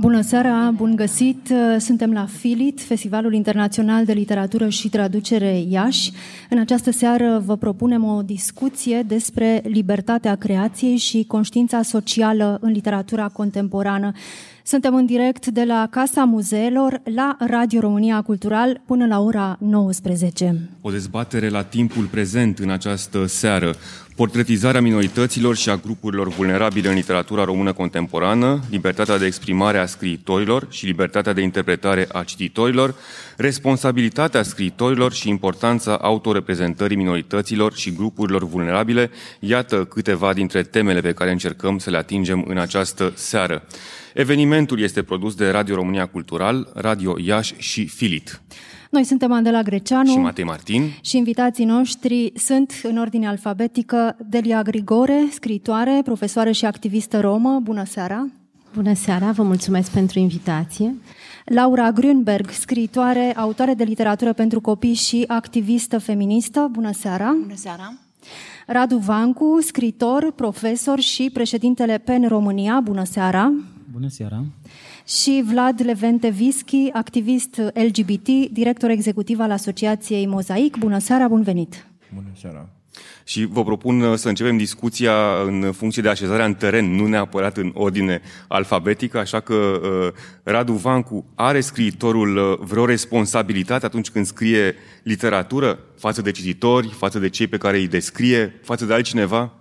Bună seara, bun găsit! Suntem la FILIT, Festivalul Internațional de Literatură și Traducere Iași. În această seară vă propunem o discuție despre libertatea creației și conștiința socială în literatura contemporană. Suntem în direct de la Casa Muzeelor la Radio România Cultural până la ora 19. O dezbatere la timpul prezent în această seară. Portretizarea minorităților și a grupurilor vulnerabile în literatura română contemporană, libertatea de exprimare a scriitorilor și libertatea de interpretare a cititorilor, responsabilitatea scriitorilor și importanța autoreprezentării minorităților și grupurilor vulnerabile, iată câteva dintre temele pe care încercăm să le atingem în această seară. Evenimentul este produs de Radio România Cultural, Radio Iași și Filit. Noi suntem Andela Greceanu și Matei Martin și invitații noștri sunt în ordine alfabetică Delia Grigore, scriitoare, profesoară și activistă romă. Bună seara! Bună seara, vă mulțumesc pentru invitație. Laura Grünberg, scriitoare, autoare de literatură pentru copii și activistă feministă. Bună seara! Bună seara! Radu Vancu, scritor, profesor și președintele PEN România. Bună seara! Bună seara! Și Vlad Levente Vischi, activist LGBT, director executiv al Asociației Mozaic. Bună seara, bun venit! Bună seara! Și vă propun uh, să începem discuția în funcție de așezarea în teren, nu neapărat în ordine alfabetică, așa că uh, Radu Vancu, are scriitorul uh, vreo responsabilitate atunci când scrie literatură față de cititori, față de cei pe care îi descrie, față de altcineva?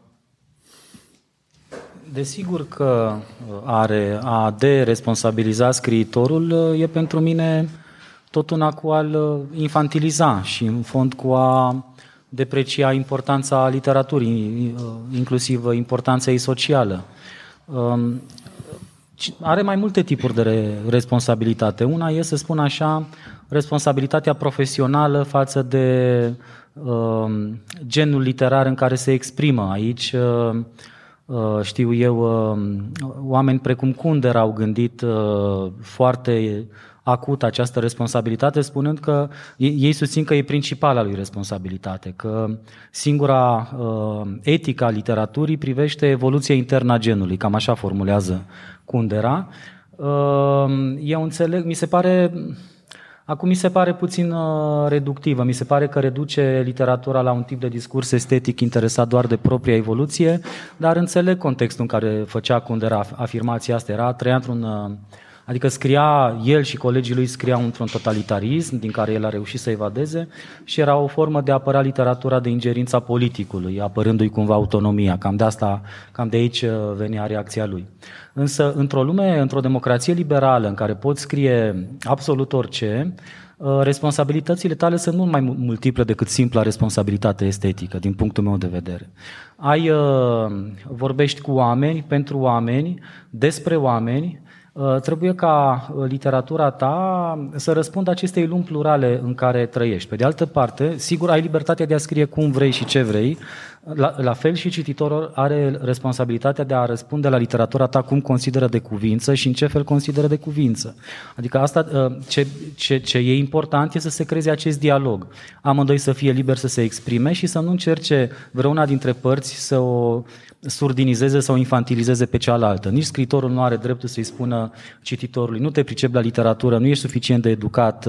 Desigur că are a de responsabiliza scriitorul e pentru mine tot un cu al infantiliza și în fond cu a deprecia importanța literaturii, inclusiv importanța ei socială. Are mai multe tipuri de responsabilitate. Una e, să spun așa, responsabilitatea profesională față de genul literar în care se exprimă. Aici Uh, știu eu, uh, oameni precum Kunder au gândit uh, foarte acut această responsabilitate, spunând că ei susțin că e principala lui responsabilitate, că singura etica a literaturii privește evoluția internă a genului, cam așa formulează Kundera. Eu înțeleg, mi se pare Acum mi se pare puțin uh, reductivă, mi se pare că reduce literatura la un tip de discurs estetic interesat doar de propria evoluție, dar înțeleg contextul în care făcea Kundera afirmația asta. Era, trăia într-un uh, Adică scria, el și colegii lui scriau într-un totalitarism din care el a reușit să evadeze și era o formă de a apăra literatura de ingerința politicului, apărându-i cumva autonomia. Cam de asta, cam de aici uh, venea reacția lui. Însă, într-o lume, într-o democrație liberală în care poți scrie absolut orice, uh, responsabilitățile tale sunt mult mai multiple decât simpla responsabilitate estetică, din punctul meu de vedere. Ai, uh, vorbești cu oameni, pentru oameni, despre oameni, Uh, trebuie ca uh, literatura ta să răspundă acestei lumi plurale în care trăiești. Pe de altă parte, sigur, ai libertatea de a scrie cum vrei și ce vrei, la, la fel și cititorul are responsabilitatea de a răspunde la literatura ta cum consideră de cuvință și în ce fel consideră de cuvință. Adică asta, uh, ce, ce, ce e important este să se creeze acest dialog. Amândoi să fie liberi să se exprime și să nu încerce vreuna dintre părți să o surdinizeze sau infantilizeze pe cealaltă. Nici scritorul nu are dreptul să-i spună cititorului, nu te pricep la literatură, nu ești suficient de educat,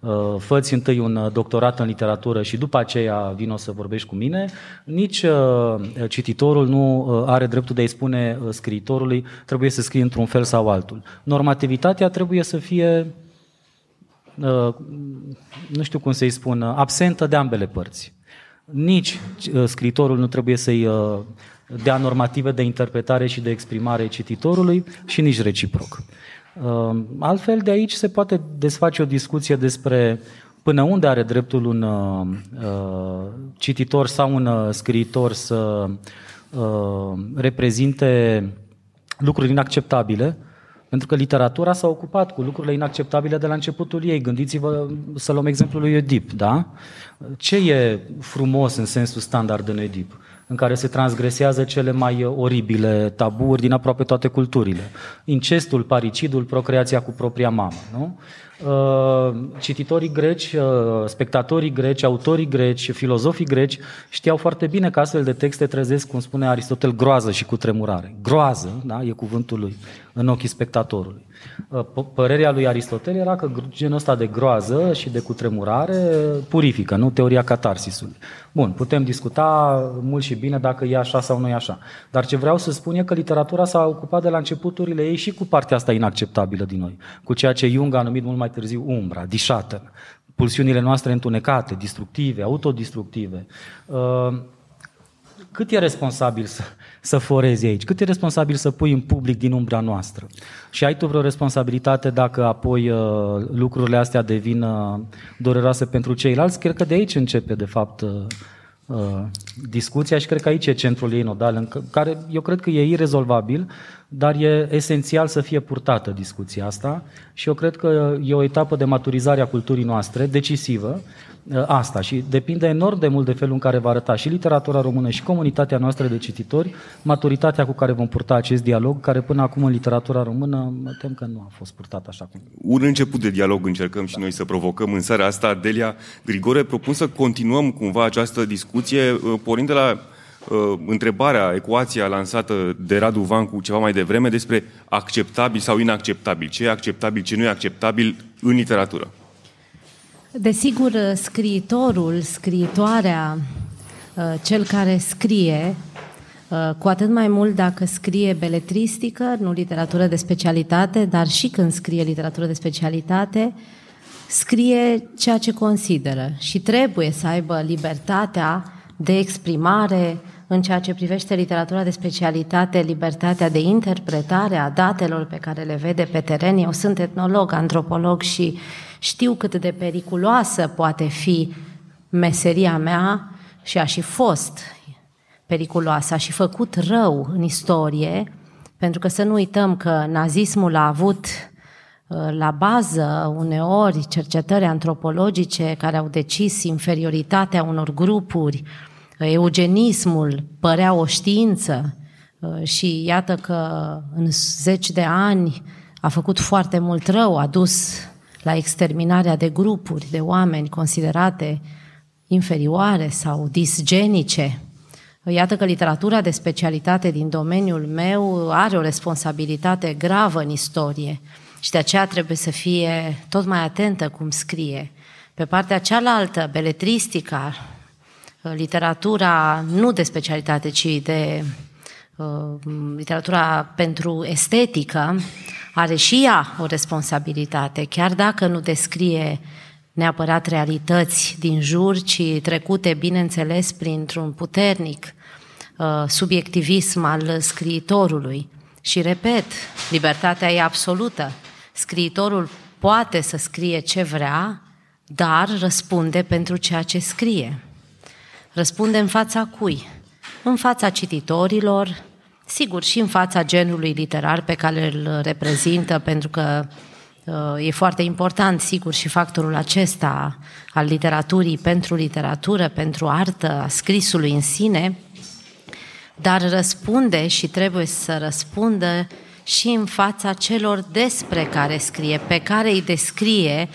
uh, uh, fă întâi un doctorat în literatură și după aceea vino să vorbești cu mine. Nici uh, cititorul nu are dreptul de a-i spune scriitorului trebuie să scrie într-un fel sau altul. Normativitatea trebuie să fie nu știu cum să-i spun, absentă de ambele părți. Nici scritorul nu trebuie să-i dea normative de interpretare și de exprimare cititorului și nici reciproc. Uh, altfel, de aici se poate desface o discuție despre până unde are dreptul un uh, uh cititor sau un uh, scriitor să uh, reprezinte lucruri inacceptabile, pentru că literatura s-a ocupat cu lucrurile inacceptabile de la începutul ei. Gândiți-vă să luăm exemplul lui Oedip, da? Ce e frumos în sensul standard în Oedip? În care se transgresează cele mai oribile taburi din aproape toate culturile. Incestul, paricidul, procreația cu propria mamă. Nu? Uh, cititorii greci, uh, spectatorii greci, autorii greci, filozofii greci știau foarte bine că astfel de texte trezesc, cum spune Aristotel, groază și cutremurare. Groază, da? e cuvântul lui în ochii spectatorului. Uh, părerea lui Aristotel era că genul ăsta de groază și de cutremurare purifică, nu teoria catarsisului. Bun, putem discuta mult și bine dacă e așa sau nu e așa. Dar ce vreau să spun e că literatura s-a ocupat de la începuturile ei și cu partea asta inacceptabilă din noi, cu ceea ce Jung a numit mult mai târziu umbra, dișată, pulsiunile noastre întunecate, destructive, autodistructive. Uh, cât e responsabil să, să forezi aici? Cât e responsabil să pui în public din umbra noastră? Și ai tu vreo responsabilitate dacă apoi uh, lucrurile astea devin uh, dureroase pentru ceilalți? Cred că de aici începe, de fapt, uh, uh, discuția și cred că aici e centrul ei nodal, în care eu cred că e irezolvabil, dar e esențial să fie purtată discuția asta și eu cred că e o etapă de maturizare a culturii noastre decisivă, Uh, asta și depinde enorm de mult de felul în care va arăta și literatura română și comunitatea noastră de cititori, maturitatea cu care vom purta acest dialog, care până acum în literatura română mă tem că nu a fost purtat așa cum. Un început de dialog încercăm și noi să provocăm în seara asta. Delia Grigore, propun să continuăm cumva această discuție, uh, pornind de la uh, întrebarea, ecuația lansată de Radu Vancu ceva mai devreme despre acceptabil sau inacceptabil. Ce e acceptabil, ce nu e acceptabil în literatură. Desigur, scriitorul, scriitoarea, uh, cel care scrie, uh, cu atât mai mult dacă scrie beletristică, nu literatură de specialitate, dar și când scrie literatură de specialitate, scrie ceea ce consideră și trebuie să aibă libertatea de exprimare în ceea ce privește literatura de specialitate, libertatea de interpretare a datelor pe care le vede pe teren. Eu sunt etnolog, antropolog și știu cât de periculoasă poate fi meseria mea și a și fost periculoasă, a și făcut rău în istorie, pentru că să nu uităm că nazismul a avut uh, la bază uneori cercetări antropologice care au decis inferioritatea unor grupuri, eugenismul părea o știință uh, și iată că în zeci de ani a făcut foarte mult rău, a dus la exterminarea de grupuri de oameni considerate inferioare sau disgenice. Iată că literatura de specialitate din domeniul meu are o responsabilitate gravă în istorie și de aceea trebuie să fie tot mai atentă cum scrie. Pe partea cealaltă, beletristica, literatura nu de specialitate, ci de uh, literatura pentru estetică, are și ea o responsabilitate, chiar dacă nu descrie neapărat realități din jur, ci trecute, bineînțeles, printr-un puternic uh, subiectivism al scriitorului. Și repet, libertatea e absolută. Scriitorul poate să scrie ce vrea, dar răspunde pentru ceea ce scrie. Răspunde în fața cui? În fața cititorilor, Sigur, și în fața genului literar pe care îl reprezintă, pentru că uh, e foarte important, sigur, și factorul acesta al literaturii pentru literatură, pentru artă, a scrisului în sine, dar răspunde și trebuie să răspundă și în fața celor despre care scrie, pe care îi descrie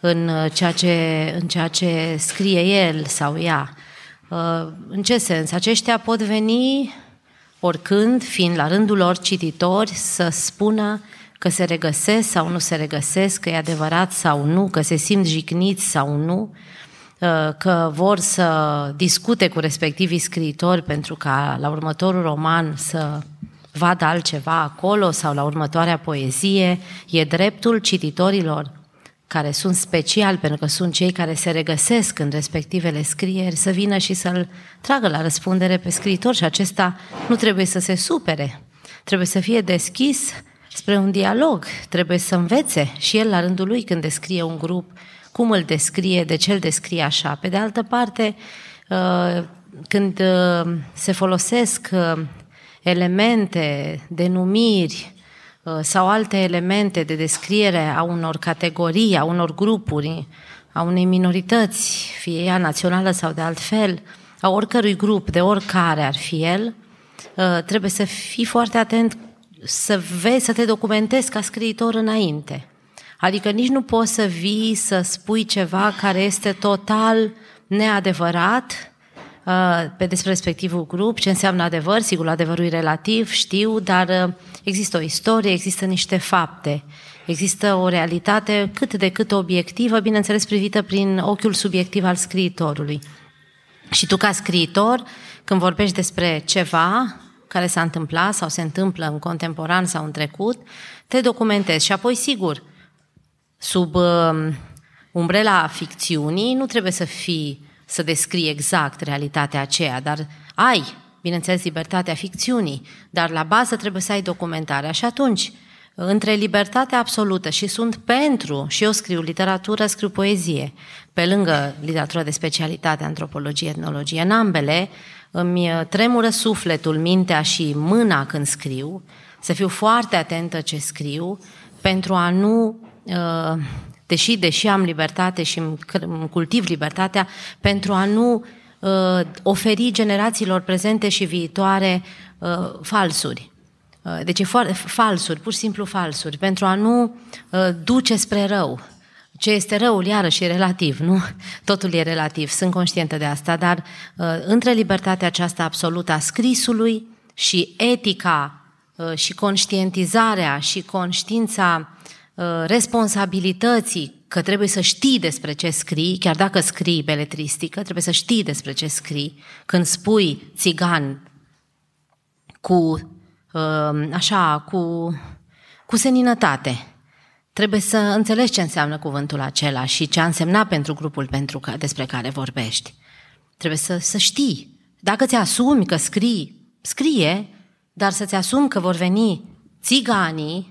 în ceea ce, în ceea ce scrie el sau ea. Uh, în ce sens? Aceștia pot veni oricând, fiind la rândul lor cititori, să spună că se regăsesc sau nu se regăsesc, că e adevărat sau nu, că se simt jigniți sau nu, uh, că vor să discute cu respectivii scriitori pentru ca la următorul roman să vadă altceva acolo sau la următoarea poezie, e dreptul cititorilor care sunt special pentru că sunt cei care se regăsesc în respectivele scrieri, să vină și să-l tragă la răspundere pe scriitor și acesta nu trebuie să se supere. Trebuie să fie deschis spre un dialog, trebuie să învețe și el la rândul lui când descrie un grup, cum îl descrie, de ce îl descrie așa. Pe de altă parte, uh, când uh, se folosesc uh, elemente, denumiri, Uh, sau alte elemente de descriere a unor categorii, a unor grupuri, a unei minorități, fie ea națională sau de altfel, a oricărui grup, de oricare ar fi el, uh, trebuie să fii foarte atent să vezi, să te documentezi ca scriitor înainte. Adică nici nu poți să vii să spui ceva care este total neadevărat, pe despre respectivul grup, ce înseamnă adevăr, sigur, adevărul e relativ, știu, dar există o istorie, există niște fapte. Există o realitate cât de cât obiectivă, bineînțeles privită prin ochiul subiectiv al scriitorului. Și tu, ca scriitor, când vorbești despre ceva care s-a întâmplat sau se întâmplă în contemporan sau în trecut, te documentezi și apoi, sigur, sub uh, umbrela ficțiunii, nu trebuie să fii, să descrii exact realitatea aceea, dar ai, bineînțeles, libertatea ficțiunii, dar la bază trebuie să ai documentarea. Și atunci între libertatea absolută și sunt pentru, și eu scriu literatură, scriu poezie, pe lângă literatura de specialitate, antropologie, etnologie, în ambele îmi tremură sufletul, mintea și mâna când scriu, să fiu foarte atentă ce scriu, pentru a nu, uh, deși, deși am libertate și îmi cultiv libertatea, pentru a nu uh, oferi generațiilor prezente și viitoare uh, falsuri Uh, deci e foarte falsuri, pur și simplu falsuri, pentru a nu uh, duce spre rău. Ce este răul, iarăși, e relativ, nu? Totul e relativ, sunt conștientă de asta, dar uh, între libertatea aceasta absolută a scrisului și etica și conștientizarea și conștiința responsabilității că trebuie să știi despre ce scrii, chiar dacă scrii beletristică, trebuie să știi despre ce scrii. Când spui țigan cu Ehm, așa, cu, cu seninătate. Trebuie să înțelegi ce înseamnă cuvântul acela și ce a însemnat pentru grupul pentru ca, despre care vorbești. Trebuie să, să știi. Dacă ți asumi că scrii, scrie, dar să-ți asumi că vor veni țiganii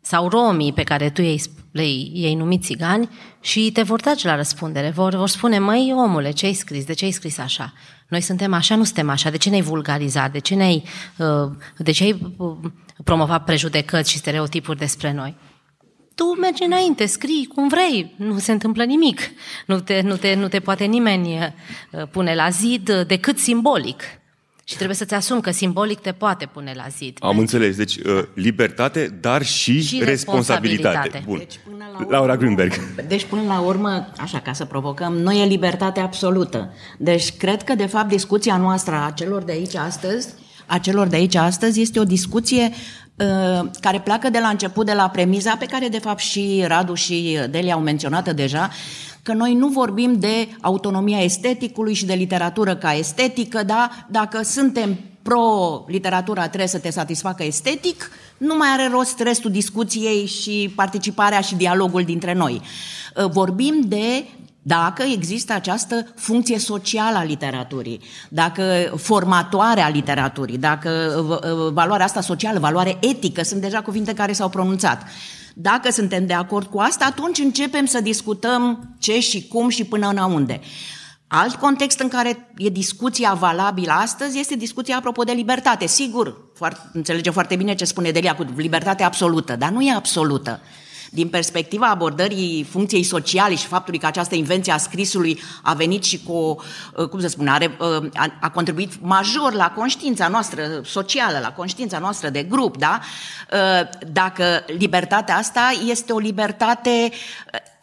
sau romii pe care tu ei, le ei numit țigani și te vor trage la răspundere. Vor, vor spune, măi, omule, ce ai scris? De ce ai scris așa? Noi suntem așa, nu suntem așa. De ce ne-ai vulgarizat? De ce ne-ai, uh, de ce ai uh, promovat prejudecăți și stereotipuri despre noi? Tu mergi înainte, scrii cum vrei, nu se întâmplă nimic. Nu te, nu te, nu te poate nimeni uh, pune la zid decât simbolic. Și trebuie să-ți asumi că simbolic te poate pune la zid. Am înțeles. Deci uh, libertate, dar și, și responsabilitate. responsabilitate. Bun. Deci, până la urmă, Laura Grünberg. Deci până la urmă, așa ca să provocăm, nu e libertate absolută. Deci cred că de fapt discuția noastră a celor de aici astăzi a celor de aici astăzi este o discuție uh, care pleacă de la început, de la premiza pe care de fapt și Radu și Delia au menționat deja, că noi nu vorbim de autonomia esteticului și de literatură ca estetică, da? Dacă suntem pro-literatura trebuie să te satisfacă estetic, nu mai are rost restul discuției și participarea și dialogul dintre noi. Uh, vorbim de dacă există această funcție socială a literaturii, dacă formatoare a literaturii, dacă uh, uh, valoarea asta socială, valoare etică, sunt deja cuvinte care s-au pronunțat. Dacă suntem de acord cu asta, atunci începem să discutăm ce și cum și până în unde. Alt context în care e discuția valabilă astăzi este discuția apropo de libertate. Sigur, foarte, înțelege foarte bine ce spune Delia cu libertate absolută, dar nu e absolută. Din perspectiva abordării funcției sociale și faptului că această invenție a scrisului a venit și cu, uh, cum să spun, are, uh, a, a contribuit major la conștiința noastră socială, la conștiința noastră de grup, da? Uh, dacă libertatea asta este o libertate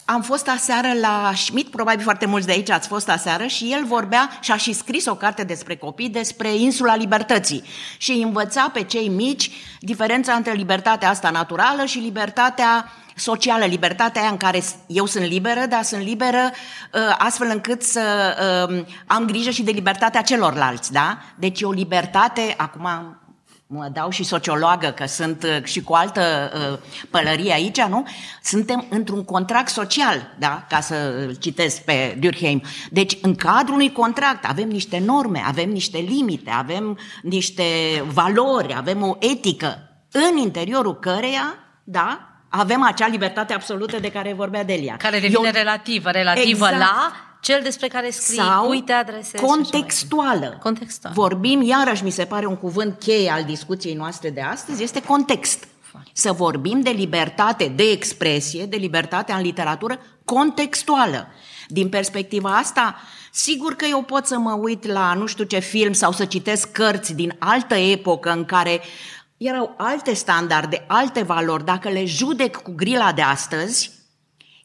am fost aseară la Schmidt, probabil foarte mulți de aici ați fost aseară, și el vorbea și a și scris o carte despre copii, despre insula libertății. Și îi învăța pe cei mici diferența între libertatea asta naturală și libertatea socială, libertatea aia în care eu sunt liberă, dar sunt liberă uh, astfel încât să uh, am grijă și de libertatea celorlalți, da? Deci e o libertate, acum mă dau și sociologă, că sunt uh, și cu altă pălărie aici, nu? Suntem într-un contract social, da? Ca să citesc pe Durkheim. Deci, în cadrul unui contract avem niște norme, avem niște limite, avem niște valori, avem o etică în interiorul căreia, da? Avem acea libertate absolută de care vorbea Delia. Care devine Eu... relativă, relativă exact. la cel despre care scrii, Sau cui te adresezi. Contextuală. Contextual. Vorbim, iarăși mi se pare un cuvânt cheie al discuției noastre de astăzi, este context. Să vorbim de libertate de expresie, de libertate în literatură contextuală. Din perspectiva asta, sigur că eu pot să mă uit la nu știu ce film sau să citesc cărți din altă epocă în care erau alte standarde, alte valori, dacă le judec cu grila de astăzi,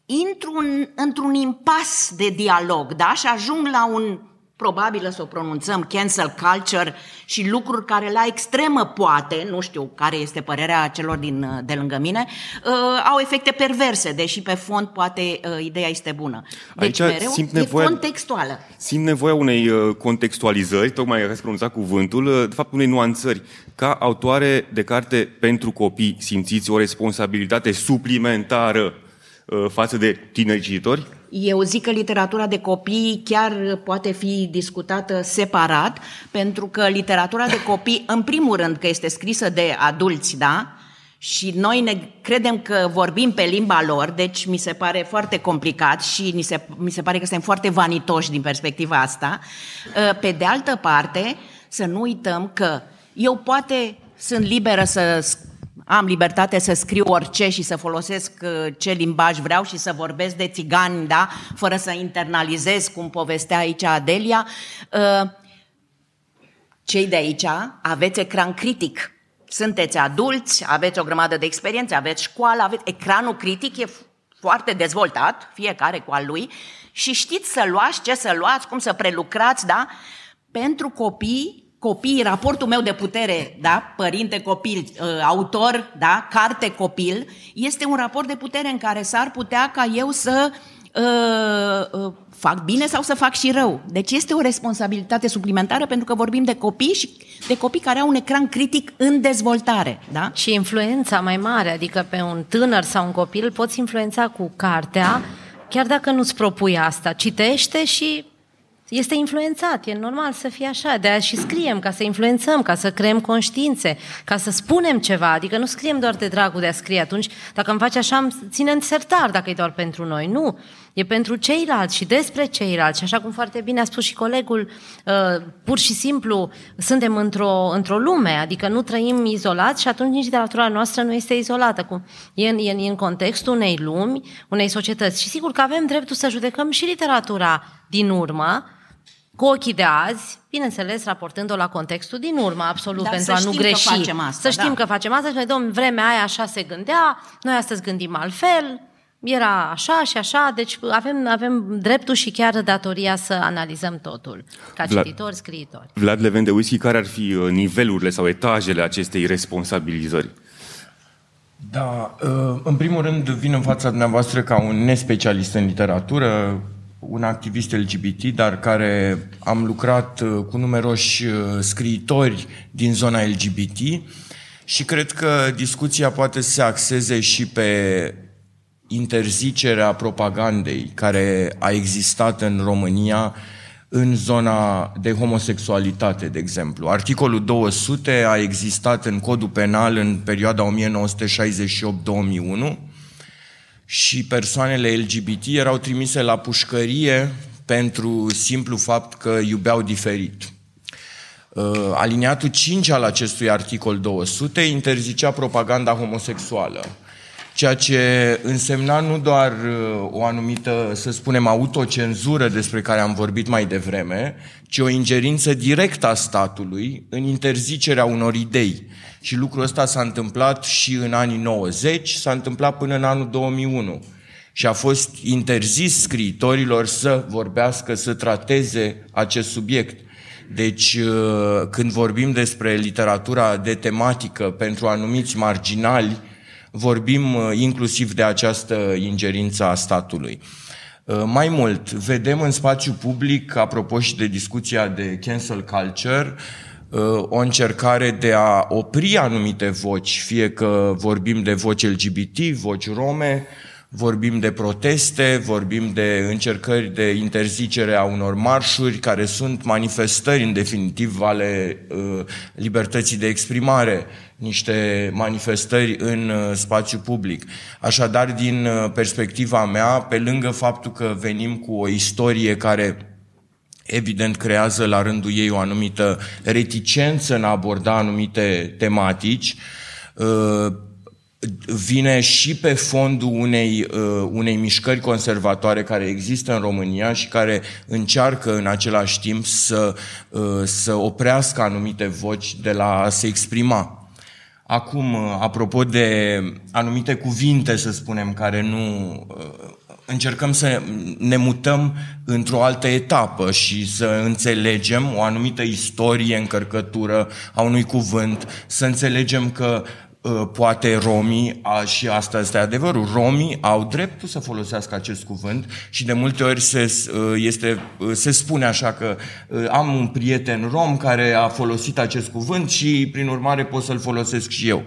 intru în, într-un impas de dialog, da? Și ajung la un probabilă să o pronunțăm, cancel culture și lucruri care la extremă poate, nu știu care este părerea celor din, de lângă mine, uh, au efecte perverse, deși pe fond poate uh, ideea este bună. Deci Aici mereu simt nevoia, e contextuală. Simt nevoia unei uh, contextualizări, tocmai ați pronunțat cuvântul, uh, de fapt unei nuanțări. Ca autoare de carte pentru copii, simțiți o responsabilitate suplimentară uh, față de tineri cititori? Eu zic că literatura de copii chiar poate fi discutată separat, pentru că literatura de copii, în primul rând, că este scrisă de adulți, da? Și noi ne credem că vorbim pe limba lor, deci mi se pare foarte complicat și mi se, mi se pare că suntem foarte vanitoși din perspectiva asta. Uh, pe de altă parte, să nu uităm că eu poate sunt liberă să am libertate să scriu orice și să folosesc uh, ce limbaj vreau și să vorbesc de țigani, da? fără să internalizez, cum povestea aici Adelia. Uh, cei de aici aveți ecran critic. Sunteți adulți, aveți o grămadă de experiențe, aveți școală, aveți ecranul critic, e foarte dezvoltat, fiecare cu al lui, și știți să luați ce să luați, cum să prelucrați, da? Pentru copii copii, raportul meu de putere, da, părinte copil, uh, autor, da, carte copil, este un raport de putere în care s-ar putea ca eu să uh, uh, fac bine sau să fac și rău. Deci este o responsabilitate suplimentară pentru că vorbim de copii și de copii care au un ecran critic în dezvoltare. Da? Și influența mai mare, adică pe un tânăr sau un copil poți influența cu cartea, chiar dacă nu-ți propui asta. Citește și este influențat, e normal să fie așa, de aia și scriem, ca să influențăm, ca să creăm conștiințe, ca să spunem ceva, adică nu scriem doar de dragul de a scrie atunci, dacă îmi faci așa, ținem sertar dacă e doar pentru noi, nu, e pentru ceilalți și despre ceilalți. Și așa cum foarte bine a spus și colegul, uh, pur și simplu suntem într-o, într-o lume, adică nu trăim izolați și atunci nici literatura noastră nu este izolată, cum? E, în, e în contextul unei lumi, unei societăți. Și sigur că avem dreptul să judecăm și literatura din urmă, cu ochii de azi, bineînțeles, raportând-o la contextul din urmă, absolut, Dar pentru a nu greși. Că facem asta, să știm da. că facem asta și noi, domn, vremea aia așa se gândea, noi astăzi gândim altfel, era așa și așa, deci avem, avem dreptul și chiar datoria să analizăm totul, ca Vlad, cititori, scriitori. Vlad Leven de Whisky, care ar fi uh, nivelurile sau etajele acestei responsabilizări? Da, uh, în primul rând vin în fața dumneavoastră ca un nespecialist în literatură, un activist LGBT, dar care am lucrat uh, cu numeroși uh, scriitori din zona LGBT și cred că discuția poate să se axeze și pe interzicerea propagandei care a existat în România în zona de homosexualitate, de exemplu. Articolul 200 a existat în codul penal în perioada 1968-2001 și persoanele LGBT erau trimise la pușcărie pentru simplu fapt că iubeau diferit. Uh, aliniatul 5 al acestui articol 200 interzicea propaganda homosexuală, ceea ce însemna nu doar uh, o anumită, să spunem, autocenzură despre care am vorbit mai devreme, ci o ingerință directă a statului în interzicerea unor idei și lucrul ăsta s-a întâmplat și în anii 90, s-a întâmplat până în anul 2001. Și a fost interzis scriitorilor să vorbească, să trateze acest subiect. Deci, uh, când vorbim despre literatura de tematică pentru anumiți marginali, vorbim uh, inclusiv de această ingerință a statului. Uh, mai mult, vedem în spațiu public, apropo și de discuția de cancel culture, o încercare de a opri anumite voci, fie că vorbim de voci LGBT, voci rome, vorbim de proteste, vorbim de încercări de interzicere a unor marșuri care sunt manifestări în definitiv ale uh, libertății de exprimare, niște manifestări în uh, spațiu public. Așadar, din uh, perspectiva mea, pe lângă faptul că venim cu o istorie care evident creează la rândul ei o anumită reticență în a aborda anumite tematici, uh, vine și pe fondul unei, uh, unei mișcări conservatoare care există în România și care încearcă în același timp să, uh, să oprească anumite voci de la a se exprima. Acum, apropo de anumite cuvinte, să spunem, care nu încercăm să ne mutăm într-o altă etapă și să înțelegem o anumită istorie, încărcătură a unui cuvânt, să înțelegem că uh, poate romii, a, și asta este adevărul, romii au dreptul să folosească acest cuvânt și de multe ori se, uh, este, uh, se spune așa că am un prieten rom care a folosit acest cuvânt și prin urmare pot să-l folosesc și eu.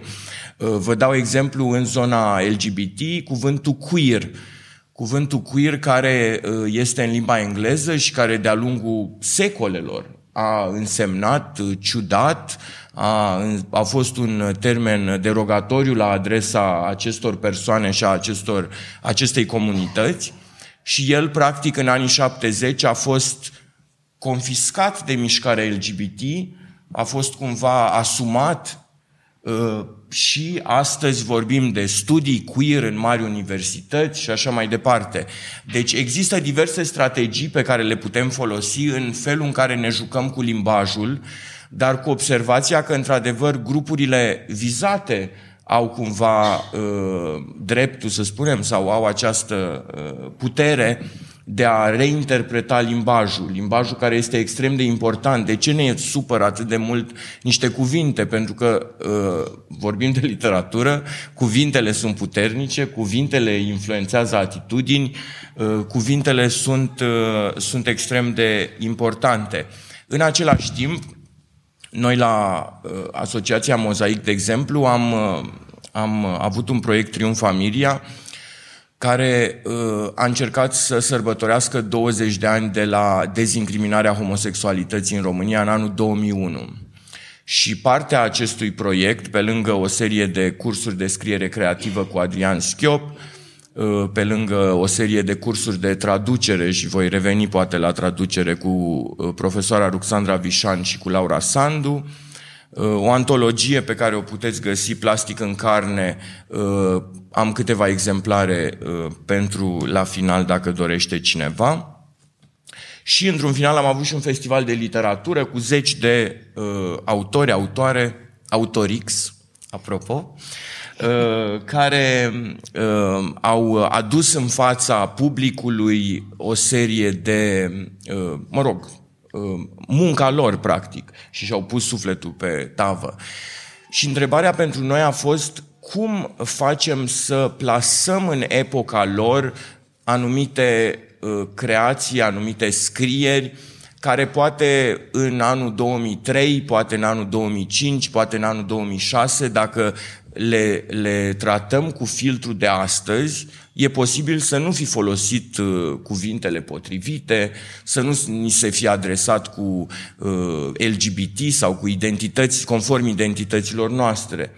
Vă dau exemplu în zona LGBT, cuvântul queer cuvântul queer care uh, este în limba engleză și care de-a lungul secolelor a însemnat uh, ciudat, a, a fost un termen derogatoriu la adresa acestor persoane și a acestor, acestei comunități și el, practic, în anii 70 a fost confiscat de mișcarea LGBT, a fost cumva asumat uh, și astăzi vorbim de studii queer în mari universități și așa mai departe. Deci există diverse strategii pe care le putem folosi în felul în care ne jucăm cu limbajul, dar cu observația că, într-adevăr, grupurile vizate au cumva uh, dreptul, să spunem, sau au această uh, putere de a reinterpreta limbajul, limbajul care este extrem de important. De ce ne supără atât de mult niște cuvinte? Pentru că uh, vorbim de literatură, cuvintele sunt puternice, cuvintele influențează atitudini, uh, cuvintele sunt, uh, sunt extrem de importante. În același timp, noi la uh, Asociația Mozaic, de exemplu, am, uh, am avut un proiect Triumf Familia, care uh, a încercat să sărbătorească 20 de ani de la dezincriminarea homosexualității în România în anul 2001. Și partea acestui proiect, pe lângă o serie de cursuri de scriere creativă cu Adrian Schiop, uh, pe lângă o serie de cursuri de traducere și voi reveni poate la traducere cu uh, profesoara Ruxandra Vișan și cu Laura Sandu, Uh, o antologie pe care o puteți găsi, Plastic în carne, uh, am câteva exemplare uh, pentru la final dacă dorește cineva. Și într-un final am avut și un festival de literatură cu zeci de uh, autori, autoare, autorix, apropo, uh, care uh, au adus în fața publicului o serie de, uh, mă rog, Uh, munca lor, practic, și și-au pus sufletul pe tavă. Și întrebarea pentru noi a fost cum facem să plasăm în epoca lor anumite uh, creații, anumite scrieri, care poate în anul 2003, poate în anul 2005, poate în anul 2006, dacă le, le tratăm cu filtru de astăzi, e posibil să nu fi folosit uh, cuvintele potrivite, să nu ni se fie adresat cu uh, LGBT sau cu identități conform identităților noastre.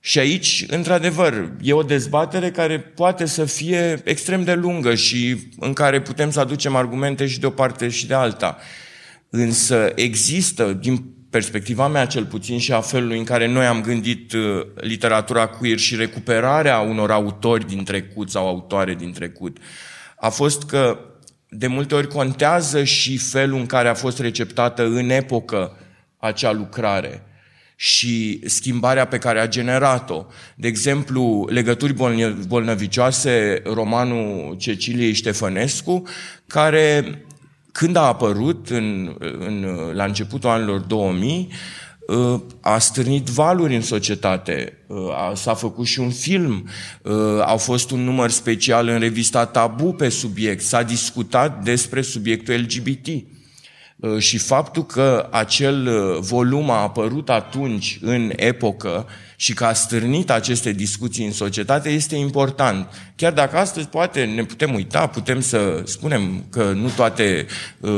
Și aici, într-adevăr, e o dezbatere care poate să fie extrem de lungă și în care putem să aducem argumente și de o parte și de alta. Însă există, din perspectiva mea cel puțin și a felului în care noi am gândit uh, literatura queer și recuperarea unor autori din trecut sau autoare din trecut, a fost că de multe ori contează și felul în care a fost receptată în epocă acea lucrare și schimbarea pe care a generat-o. De exemplu, legături bolnăvicioase, romanul Ceciliei Ștefănescu, care când a apărut în, în, la începutul anilor 2000, uh, a stârnit valuri în societate, uh, s-a făcut și un film, uh, au fost un număr special în revista Tabu pe subiect, s-a discutat despre subiectul LGBT. Și faptul că acel volum a apărut atunci în epocă și că a stârnit aceste discuții în societate este important. Chiar dacă astăzi poate ne putem uita, putem să spunem că nu toate uh,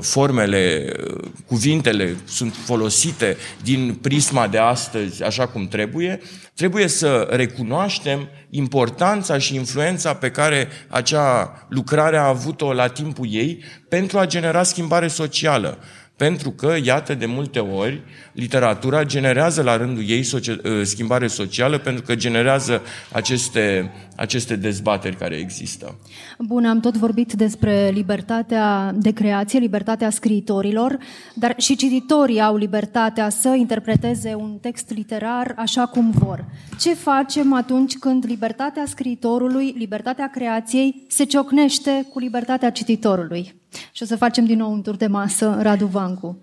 formele, uh, cuvintele sunt folosite din prisma de astăzi așa cum trebuie, trebuie să recunoaștem importanța și influența pe care acea lucrare a avut-o la timpul ei pentru a genera schimbare socială Pentru că, iată, de multe ori, literatura generează la rândul ei socia- schimbare socială pentru că generează aceste, aceste dezbateri care există. Bun, am tot vorbit despre libertatea de creație, libertatea scriitorilor, dar și cititorii au libertatea să interpreteze un text literar așa cum vor. Ce facem atunci când libertatea scriitorului, libertatea creației se ciocnește cu libertatea cititorului? Și o să facem din nou un tur de masă, Radu Vancu.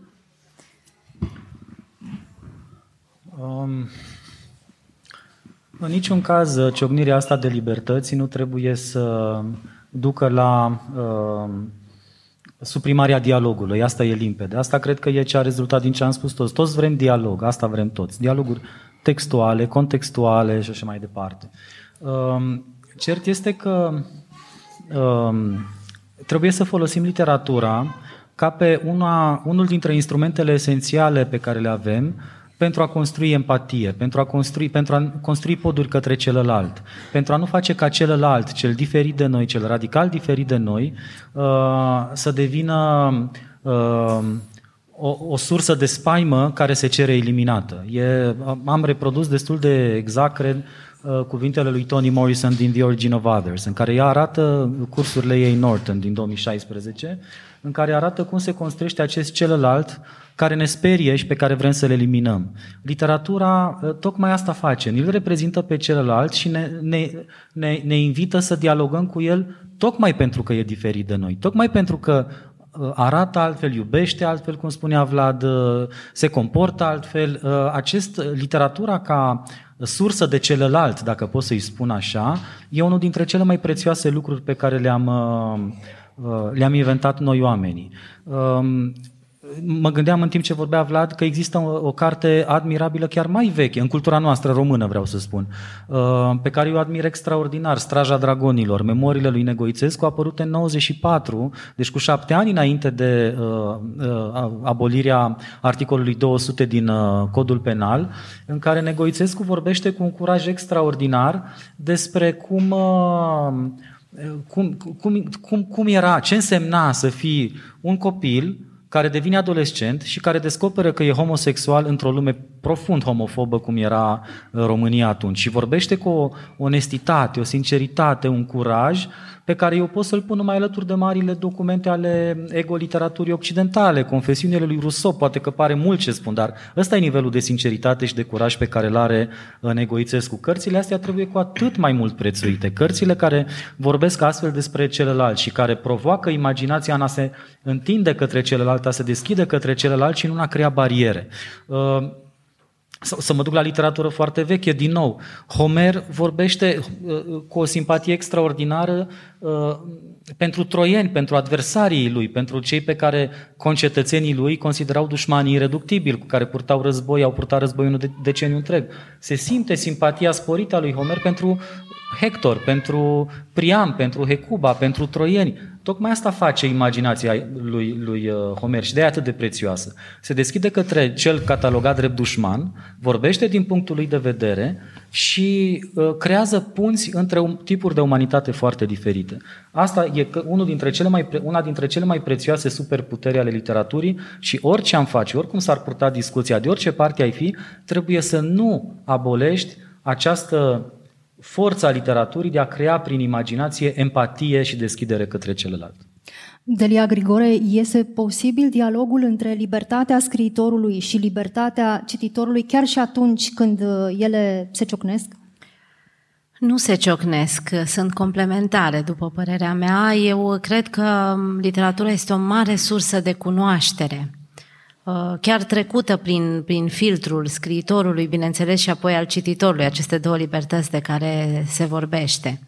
Um, în niciun caz, ciocnirea asta de libertăți nu trebuie să ducă la uh, suprimarea dialogului. Asta e limpede. Asta cred că e ce a rezultat din ce am spus toți. Toți vrem dialog, asta vrem toți. Dialoguri textuale, contextuale și așa mai departe. Uh, cert este că uh, trebuie să folosim literatura ca pe una, unul dintre instrumentele esențiale pe care le avem pentru a construi empatie, pentru a construi, pentru a construi poduri către celălalt, pentru a nu face ca celălalt, cel diferit de noi, cel radical diferit de noi, uh, să devină uh, o, o sursă de spaimă care se cere eliminată. E, am reprodus destul de exact, cred, uh, cuvintele lui Toni Morrison din The Origin of Others, în care ea arată cursurile ei Norton din 2016, în care arată cum se construiește acest celălalt care ne sperie și pe care vrem să le eliminăm. Literatura ă, tocmai asta face, îl reprezintă pe celălalt și ne, ne, ne, ne invită să dialogăm cu el tocmai pentru că e diferit de noi, tocmai pentru că ă, arată altfel, iubește altfel, cum spunea Vlad, ă, se comportă altfel. Acest, literatura ca sursă de celălalt, dacă pot să-i spun așa, e unul dintre cele mai prețioase lucruri pe care le-am, le-am inventat noi oamenii mă gândeam în timp ce vorbea Vlad că există o, o carte admirabilă, chiar mai veche, în cultura noastră română, vreau să spun, uh, pe care eu admir extraordinar, Straja Dragonilor, memoriile lui Negoițescu, apărute în 94, deci cu șapte ani înainte de uh, uh, abolirea articolului 200 din Codul Penal, în care Negoițescu vorbește cu un curaj extraordinar despre cum cum, cum, cum, cum era, ce însemna să fii un copil care devine adolescent și care descoperă că e homosexual într-o lume profund homofobă cum era uh, România atunci. Și vorbește cu o onestitate, o sinceritate, un curaj pe care eu pot să-l pun numai alături de marile documente ale ego-literaturii occidentale, confesiunile lui Rousseau, poate că pare mult ce spun, dar ăsta e nivelul de sinceritate și de curaj pe care îl are în egoițescu. Cărțile astea trebuie cu atât mai mult prețuite. Cărțile care vorbesc astfel despre celălalt și care provoacă imaginația în a se întinde către celălalt, a se deschide către celălalt și nu a crea bariere. Uh, să, să mă duc la literatură foarte veche, din nou. Homer vorbește uh, cu o simpatie extraordinară uh, pentru troieni, pentru adversarii lui, pentru cei pe care concetățenii lui considerau dușmanii ireductibili, cu care purtau război, au purtat război un deceniu întreg. Se simte simpatia sporită a lui Homer pentru Hector, pentru Priam, pentru Hecuba, pentru troieni. Tocmai asta face imaginația lui, lui uh, Homer și de aia atât de prețioasă. Se deschide către cel catalogat drept dușman, vorbește din punctul lui de vedere și uh, creează punți între um, tipuri de umanitate foarte diferite. Asta e unul dintre cele mai, una dintre cele mai prețioase superputeri ale literaturii și orice am face, oricum s-ar purta discuția, de orice parte ai fi, trebuie să nu abolești această forța literaturii de a crea prin imaginație empatie și deschidere către celălalt. Delia Grigore, este posibil dialogul între libertatea scriitorului și libertatea cititorului chiar și atunci când uh, ele se ciocnesc? Nu se ciocnesc, sunt complementare, după părerea mea. Eu cred că literatura este o mare sursă de cunoaștere. Uh, chiar trecută prin, prin filtrul scriitorului, bineînțeles, și apoi al cititorului, aceste două libertăți de care se vorbește.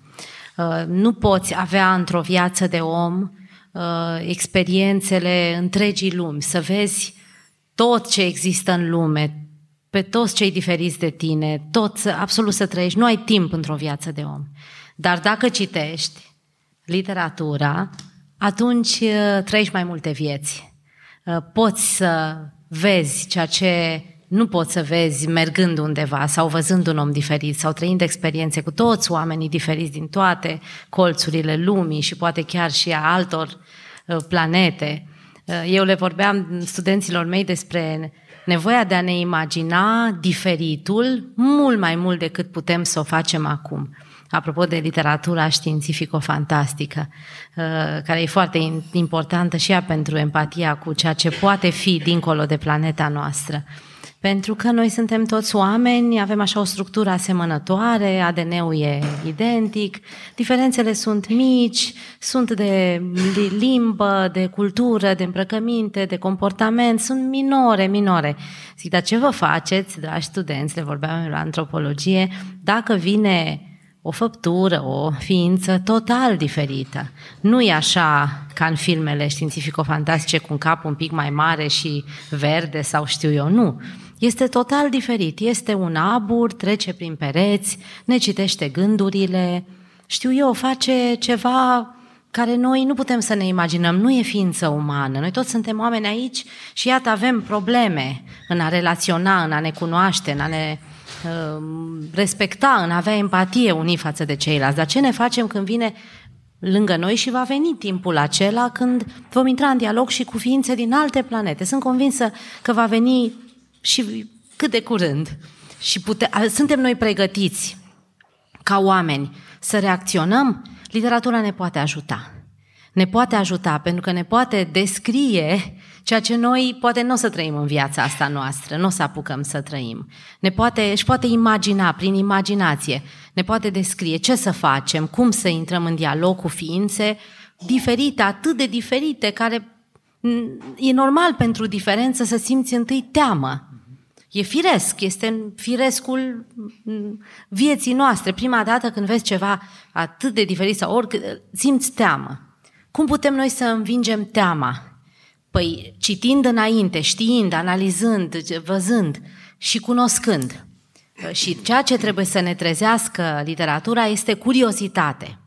Uh, nu poți avea într-o viață de om uh, experiențele întregii lumi, să vezi tot ce există în lume, pe toți cei diferiți de tine, tot, absolut să trăiești. Nu ai timp într-o viață de om. Dar dacă citești literatura, atunci trăiești mai multe vieți Uh, poți să vezi ceea ce nu poți să vezi mergând undeva sau văzând un om diferit sau trăind experiențe cu toți oamenii diferiți din toate colțurile lumii și poate chiar și a altor uh, planete. Eu le vorbeam studenților mei despre nevoia de a ne imagina diferitul mult mai mult decât putem să o facem acum. Apropo de literatura științifico-fantastică, uh, care e foarte importantă și ea pentru empatia cu ceea ce poate fi dincolo de planeta noastră. Pentru că noi suntem toți oameni, avem așa o structură asemănătoare, ADN-ul e identic, diferențele sunt mici, sunt de limbă, de cultură, de îmbrăcăminte, de comportament, sunt minore, minore. Zic, dar ce vă faceți, dragi studenți, le vorbeam la antropologie, dacă vine o făptură, o ființă total diferită. Nu e așa ca în filmele științifico-fantastice cu un cap un pic mai mare și verde sau știu eu, nu. Este total diferit. Este un abur, trece prin pereți, ne citește gândurile, știu eu, face ceva care noi nu putem să ne imaginăm, nu e ființă umană. Noi toți suntem oameni aici și iată avem probleme în a relaționa, în a ne cunoaște, în a ne uh, respecta, în a avea empatie unii față de ceilalți. Dar ce ne facem când vine lângă noi și va veni timpul acela când vom intra în dialog și cu ființe din alte planete. Sunt convinsă că va veni și cât de curând. Și pute- suntem noi pregătiți ca oameni să reacționăm? Literatura ne poate ajuta. Ne poate ajuta pentru că ne poate descrie ceea ce noi poate nu o să trăim în viața asta noastră, nu o să apucăm să trăim. Ne poate, își poate imagina, prin imaginație, ne poate descrie ce să facem, cum să intrăm în dialog cu ființe diferite, atât de diferite, care e normal pentru diferență să simți întâi teamă. E firesc, este în firescul vieții noastre. Prima dată când vezi ceva atât de diferit sau oricât, simți teamă. Cum putem noi să învingem teama? Păi citind înainte, știind, analizând, văzând și cunoscând. Și ceea ce trebuie să ne trezească literatura este curiozitate.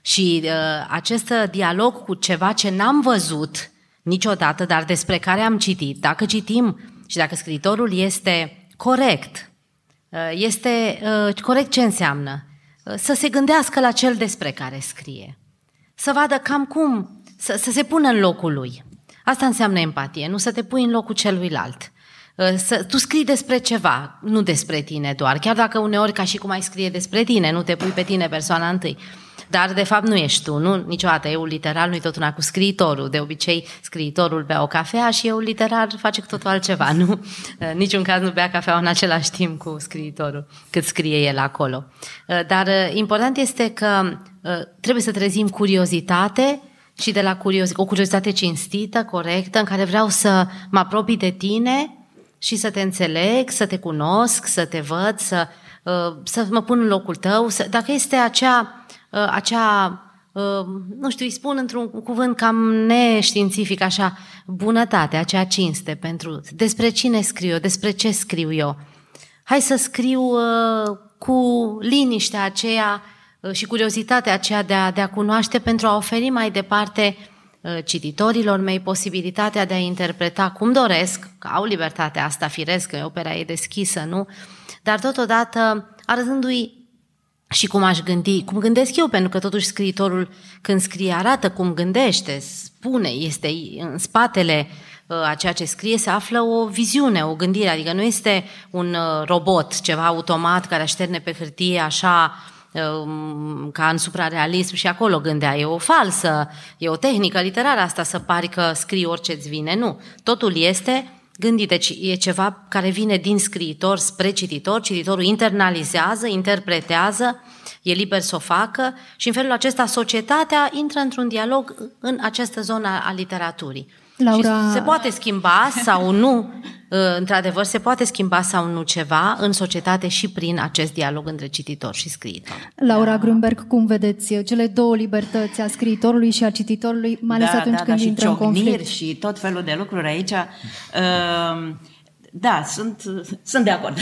Și uh, acest dialog cu ceva ce n-am văzut niciodată, dar despre care am citit. Dacă citim și dacă scriitorul este corect, uh, este uh, corect ce înseamnă? Uh, să se gândească la cel despre care scrie. Să vadă cam cum, să, să se pună în locul lui. Asta înseamnă empatie, nu să te pui în locul celuilalt. Să, tu scrii despre ceva, nu despre tine doar, chiar dacă uneori ca și cum ai scrie despre tine, nu te pui pe tine persoana întâi. Dar, de fapt, nu ești tu. Nu, niciodată. Eu literal nu-i tot una cu scriitorul. De obicei, scriitorul bea o cafea și eu literar face cu totul altceva. Nu? În niciun caz nu bea cafea în același timp cu scriitorul, cât scrie el acolo. Dar important este că trebuie să trezim curiozitate și de la curiozitate, o curiozitate cinstită, corectă, în care vreau să mă apropii de tine și să te înțeleg, să te cunosc, să te văd, să, să mă pun în locul tău. Să, dacă este acea Uh, acea, uh, nu știu, îi spun într-un cuvânt cam neștiințific, așa, bunătate, acea cinste pentru despre cine scriu eu, despre ce scriu eu. Hai să scriu uh, cu liniștea aceea și curiozitatea aceea de a, de a cunoaște pentru a oferi mai departe cititorilor mei posibilitatea de a interpreta cum doresc, că au libertatea asta firesc, că opera e deschisă, nu? Dar totodată arătându-i și cum aș gândi, cum gândesc eu, pentru că totuși scriitorul când scrie arată cum gândește, spune, este în spatele uh, a ceea ce scrie se află o viziune, o gândire, adică nu este un uh, robot, ceva automat care așterne pe hârtie așa um, ca în suprarealism și acolo gândea. E o falsă, e o tehnică literară asta să pari că scrii orice îți vine. Nu. Totul este gândit, deci e ceva care vine din scriitor spre cititor, cititorul internalizează, interpretează, e liber să o facă și în felul acesta societatea intră într-un dialog în această zonă a literaturii. Laura... Și se poate schimba sau nu, ă, într-adevăr, se poate schimba sau nu ceva în societate și prin acest dialog între cititor și scriitor. Laura Grunberg, cum vedeți cele două libertăți a scriitorului și a cititorului, mai ales da, atunci da, când da, intră în conflict? și tot felul de lucruri aici. Uh, da, sunt, sunt de acord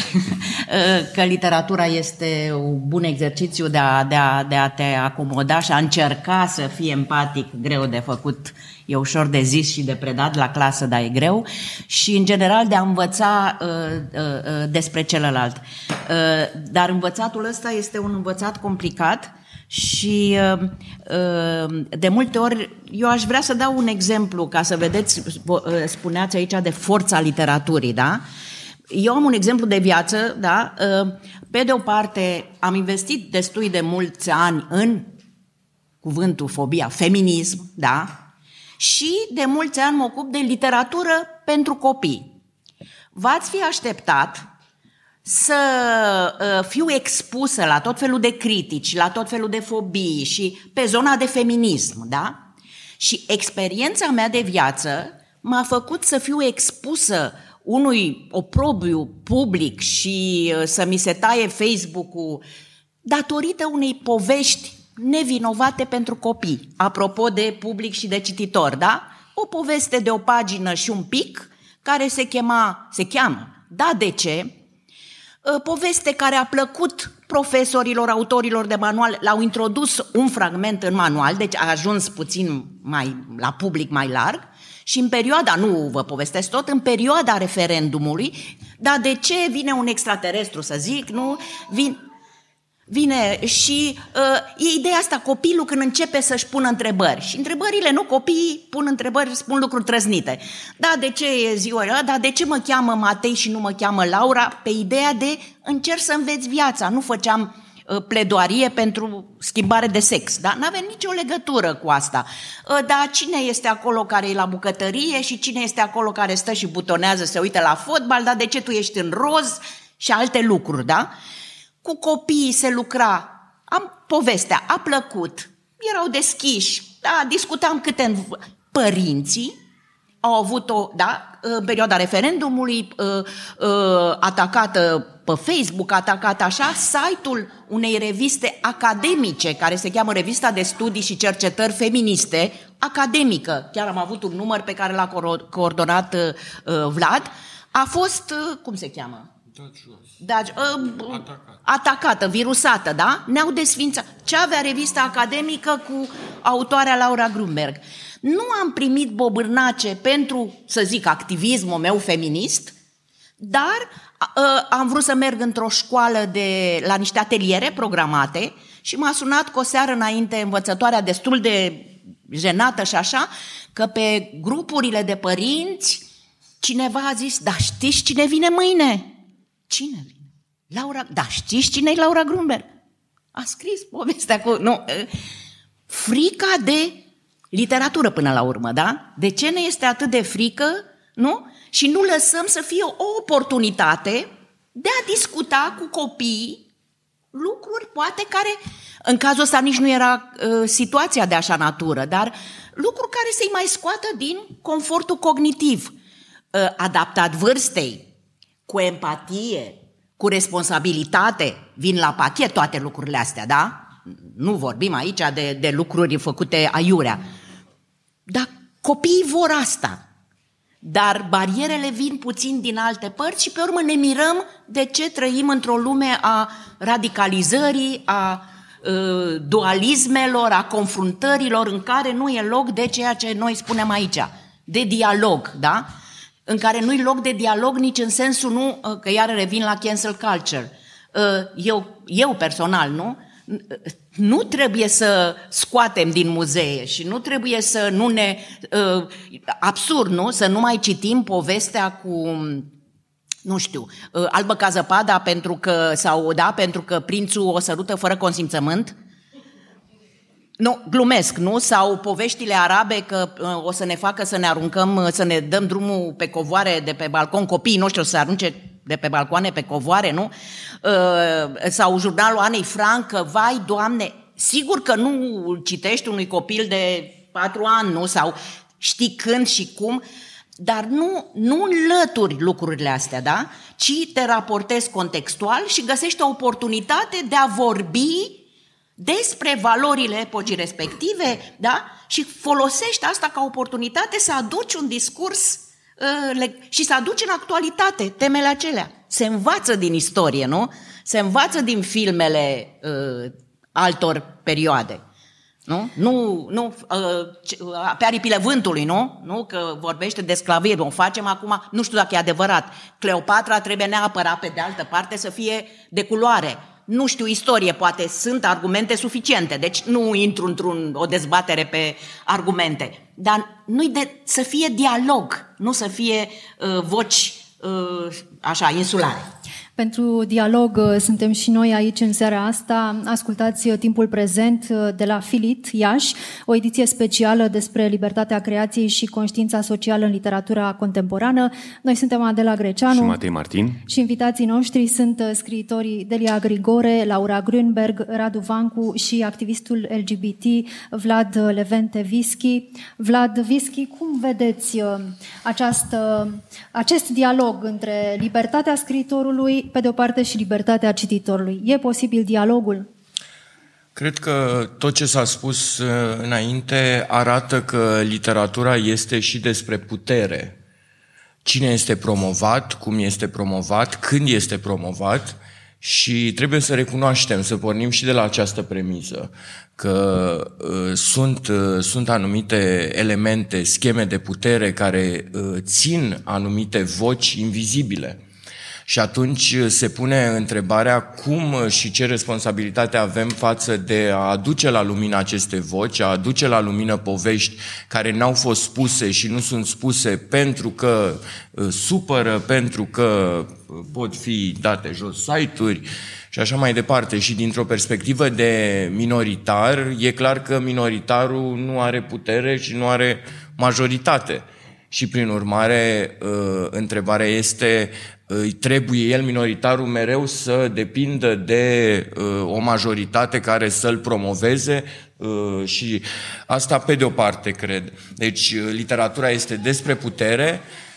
că literatura este un bun exercițiu de a, de, a, de a te acomoda și a încerca să fii empatic, greu de făcut, e ușor de zis și de predat la clasă, dar e greu, și în general de a învăța uh, uh, uh despre celălalt. Uh, dar învățatul ăsta este un învățat complicat Și uh, uh, de multe ori, eu aș vrea să dau un exemplu ca să vedeți, uh, spuneați aici de forța literaturii, da? Eu am un exemplu de viață, da? Pe de o parte, am investit destui de mulți ani în cuvântul fobia, feminism, da? Și de mulți ani mă ocup de literatură pentru copii. V-ați fi așteptat să uh, fiu expusă la tot felul de critici, la tot felul de fobii și pe zona de feminism, da? Și experiența mea de viață m-a făcut să fiu expusă unui oprobiu public și uh, să mi se taie Facebook-ul datorită unei povești nevinovate pentru copii. Apropo de public și de cititor, da? O poveste de o pagină și un pic care se chema, se cheamă, da de ce? Uh, poveste care a plăcut profesorilor, autorilor de manual, l-au introdus un fragment în manual, deci a ajuns puțin mai la public mai larg și în perioada, nu vă povestesc tot, în perioada referendumului, dar de ce vine un extraterestru, să zic, nu? Vin, vine și uh, e ideea asta, copilul când începe să-și pună întrebări. Și întrebările, nu, copiii pun întrebări, spun lucruri trăznite. Da, de ce e ziua ăla? Da, de ce mă cheamă Matei și nu mă cheamă Laura? Pe ideea de încerc să înveți viața. Nu făceam uh, pledoarie pentru schimbare de sex. Da? Nu avem nicio legătură cu asta. Uh, dar cine este acolo care e la bucătărie și cine este acolo care stă și butonează, se uită la fotbal, dar de ce tu ești în roz și alte lucruri, da? Cu copiii se lucra. Am povestea, a plăcut, erau deschiși, da, discutam câte părinții. Au avut o, da, în perioada referendumului, uh, uh, atacată pe Facebook, atacată așa, site-ul unei reviste academice, care se cheamă Revista de Studii și Cercetări Feministe, academică, chiar am avut un număr pe care l-a coordonat uh, Vlad, a fost, cum se cheamă? Da, uh, atacată. atacată, virusată, da? Ne-au desfințat. Ce avea revista academică cu autoarea Laura Grunberg? Nu am primit bobârnace pentru, să zic, activismul meu feminist, dar uh, am vrut să merg într-o școală de, la niște ateliere programate și m-a sunat cu o seară înainte învățătoarea destul de jenată și așa, că pe grupurile de părinți cineva a zis, da știți cine vine mâine? Cine vine? Laura, da, știți cine e Laura Grunberg? A scris povestea cu... Nu, frica de literatură până la urmă, da? De ce ne este atât de frică, nu? Și nu lăsăm să fie o oportunitate de a discuta cu copiii lucruri, poate care, în cazul ăsta nici nu era uh, situația de așa natură, dar lucruri care să-i mai scoată din confortul cognitiv, uh, adaptat vârstei, cu empatie, cu responsabilitate, vin la pachet toate lucrurile astea, da? Nu vorbim aici de, de lucruri făcute aiurea. Dar copiii vor asta. Dar barierele vin puțin din alte părți și pe urmă ne mirăm de ce trăim într-o lume a radicalizării, a uh, dualismelor, a confruntărilor în care nu e loc de ceea ce noi spunem aici, de dialog, da? În care nu-i loc de dialog nici în sensul, nu, uh, că iar revin la cancel culture. Uh, eu, eu personal, nu? Nu trebuie să scoatem din muzee și nu trebuie să nu ne... Uh, absurd, nu? Să nu mai citim povestea cu nu știu, albă ca zăpada pentru că, sau da, pentru că prințul o sărută fără consimțământ, nu, glumesc, nu? Sau poveștile arabe că uh, o să ne facă să ne aruncăm, uh, să ne dăm drumul pe covoare de pe balcon, copiii noștri o să se arunce de pe balcoane pe covoare, nu? Uh, sau jurnalul Anei Frank, vai, Doamne, sigur că nu citești unui copil de patru ani, nu? Sau știi când și cum, dar nu, nu înlături lucrurile astea, da? Ci te raportezi contextual și găsești o oportunitate de a vorbi despre valorile epocii respective, da? Și folosești asta ca oportunitate să aduci un discurs uh, și să aduci în actualitate temele acelea. Se învață din istorie, nu? Se învață din filmele uh, altor perioade. Nu? Nu, nu uh, pe aripile vântului, nu? Nu? Că vorbește de sclavie, o facem acum, nu știu dacă e adevărat. Cleopatra trebuie neapărat, pe de altă parte, să fie de culoare. Nu știu istorie, poate sunt argumente suficiente, deci nu intru într-o dezbatere pe argumente. Dar nu de, să fie dialog, nu să fie uh, voci uh, așa, insulare. Pentru dialog uh, suntem și noi aici în seara asta. Ascultați uh, timpul prezent uh, de la Filit, Iași, o ediție specială despre libertatea creației și conștiința socială în literatura contemporană. Noi suntem Adela Greceanu și Matei Martin. Și invitații noștri sunt scriitorii Delia Grigore, Laura Grünberg, Radu Vancu și activistul LGBT Vlad Levente Vischi. Vlad Vischi, cum vedeți această, acest dialog între libertatea scriitorului pe de o parte, și libertatea cititorului. E posibil dialogul? Cred că tot ce s-a spus uh, înainte arată că literatura este și despre putere. Cine este promovat, cum este promovat, când este promovat și trebuie să recunoaștem, să pornim și de la această premisă, că uh, sunt, uh, sunt anumite elemente, scheme de putere care uh, țin anumite voci invizibile și atunci uh, se pune întrebarea cum uh, și ce responsabilitate avem față de a aduce la lumină aceste voci, a aduce la lumină povești care n-au fost spuse și nu sunt spuse pentru că uh, supără, pentru că pot fi date jos site-uri și așa mai departe. Și dintr-o perspectivă de minoritar, e clar că minoritarul nu are putere și nu are majoritate. Și prin urmare, întrebarea este îi trebuie el, minoritarul, mereu să depindă de uh, o majoritate care să-l promoveze uh, și asta pe de o parte, cred. Deci, uh, literatura este despre putere, Uh,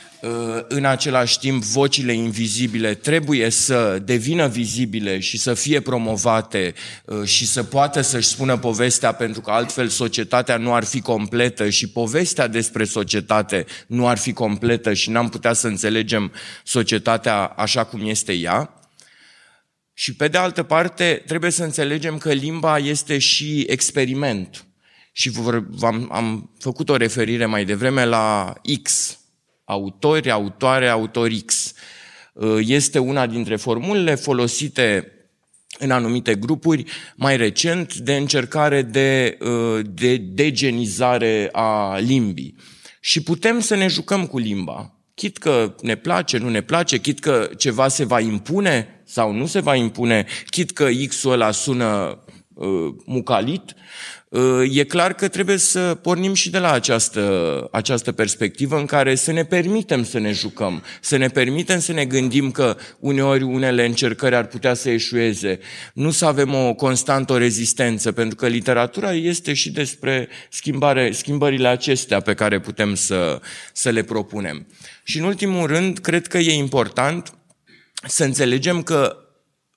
în același timp vocile invizibile trebuie să devină vizibile și să fie promovate uh, și să poată să-și spună povestea pentru că altfel societatea nu ar fi completă și povestea despre societate nu ar fi completă și n-am putea să înțelegem societatea așa cum este ea. Și pe de altă parte trebuie să înțelegem că limba este și experiment. Și am, am făcut o referire mai devreme la X, autori, autoare, autor X. Uh, este una dintre formulele folosite în anumite grupuri, mai recent, de încercare de, uh, de degenizare a limbii. Și putem să ne jucăm cu limba. Chit că ne place, nu ne place, chit că ceva se va impune sau nu se va impune, chit că X-ul ăla sună uh, mucalit, e clar că trebuie să pornim și de la această, această perspectivă în care să ne permitem să ne jucăm, să ne permitem să ne gândim că uneori unele încercări ar putea să eșueze, nu să avem o constantă o rezistență, pentru că literatura este și despre schimbare, schimbările acestea pe care putem să, să le propunem. Și în ultimul rând, cred că e important să înțelegem că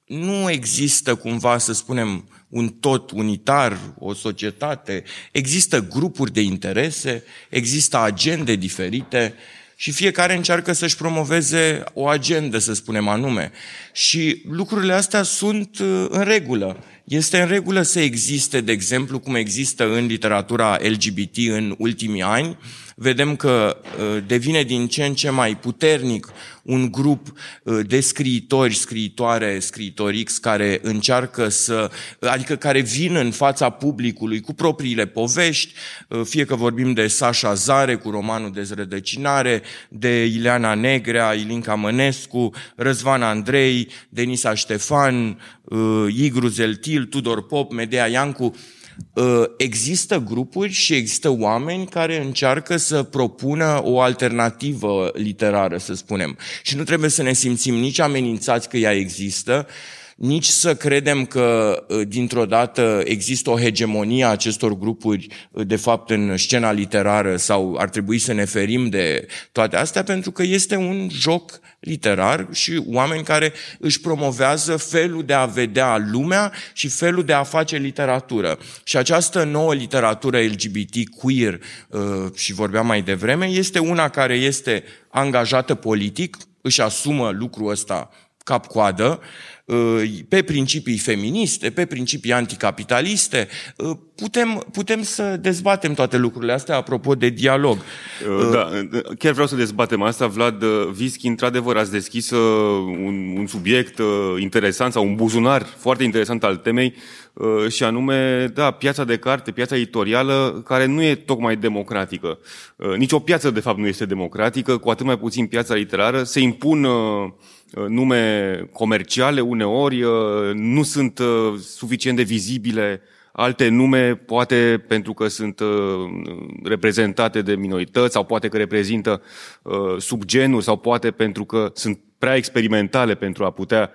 nu există cumva, să spunem, un tot unitar, o societate. Există grupuri de interese, există agende diferite și fiecare încearcă să-și promoveze o agendă, să spunem anume. Și lucrurile astea sunt uh, în regulă. Este în regulă să existe, de exemplu, cum există în literatura LGBT în ultimii ani, vedem că uh, devine din ce în ce mai puternic un grup uh, de scriitori, scriitoare, scriitori X care încearcă să, adică care vin în fața publicului cu propriile povești, uh, fie că vorbim de Sasha Zare cu romanul Dezrădăcinare, de Ileana Negrea, Ilinca Mănescu, Răzvan Andrei, Denisa Ștefan, Igru Zeltil, Tudor Pop, Medea Iancu, Uh, există grupuri și există oameni care încearcă să propună o alternativă literară, să spunem. Și nu trebuie să ne simțim nici amenințați că ea există, nici să credem că uh, dintr-o dată există o hegemonie a acestor grupuri, uh, de fapt, în scena literară sau ar trebui să ne ferim de toate astea, pentru că este un joc literar și oameni care își promovează felul de a vedea lumea și felul de a face literatură. Și această nouă literatură LGBT queer, uh, și vorbeam mai devreme, este una care este angajată politic, își asumă lucrul ăsta cap-coadă, pe principii feministe, pe principii anticapitaliste. Putem, putem să dezbatem toate lucrurile astea apropo de dialog. Da, chiar vreau să dezbatem asta. Vlad Vischi, într-adevăr, ați deschis un, un subiect interesant sau un buzunar foarte interesant al temei și anume, da, piața de carte, piața editorială, care nu e tocmai democratică. Nici o piață, de fapt, nu este democratică, cu atât mai puțin piața literară. Se impun nume comerciale uneori, nu sunt suficient de vizibile alte nume, poate pentru că sunt reprezentate de minorități sau poate că reprezintă subgenuri sau poate pentru că sunt prea experimentale pentru a putea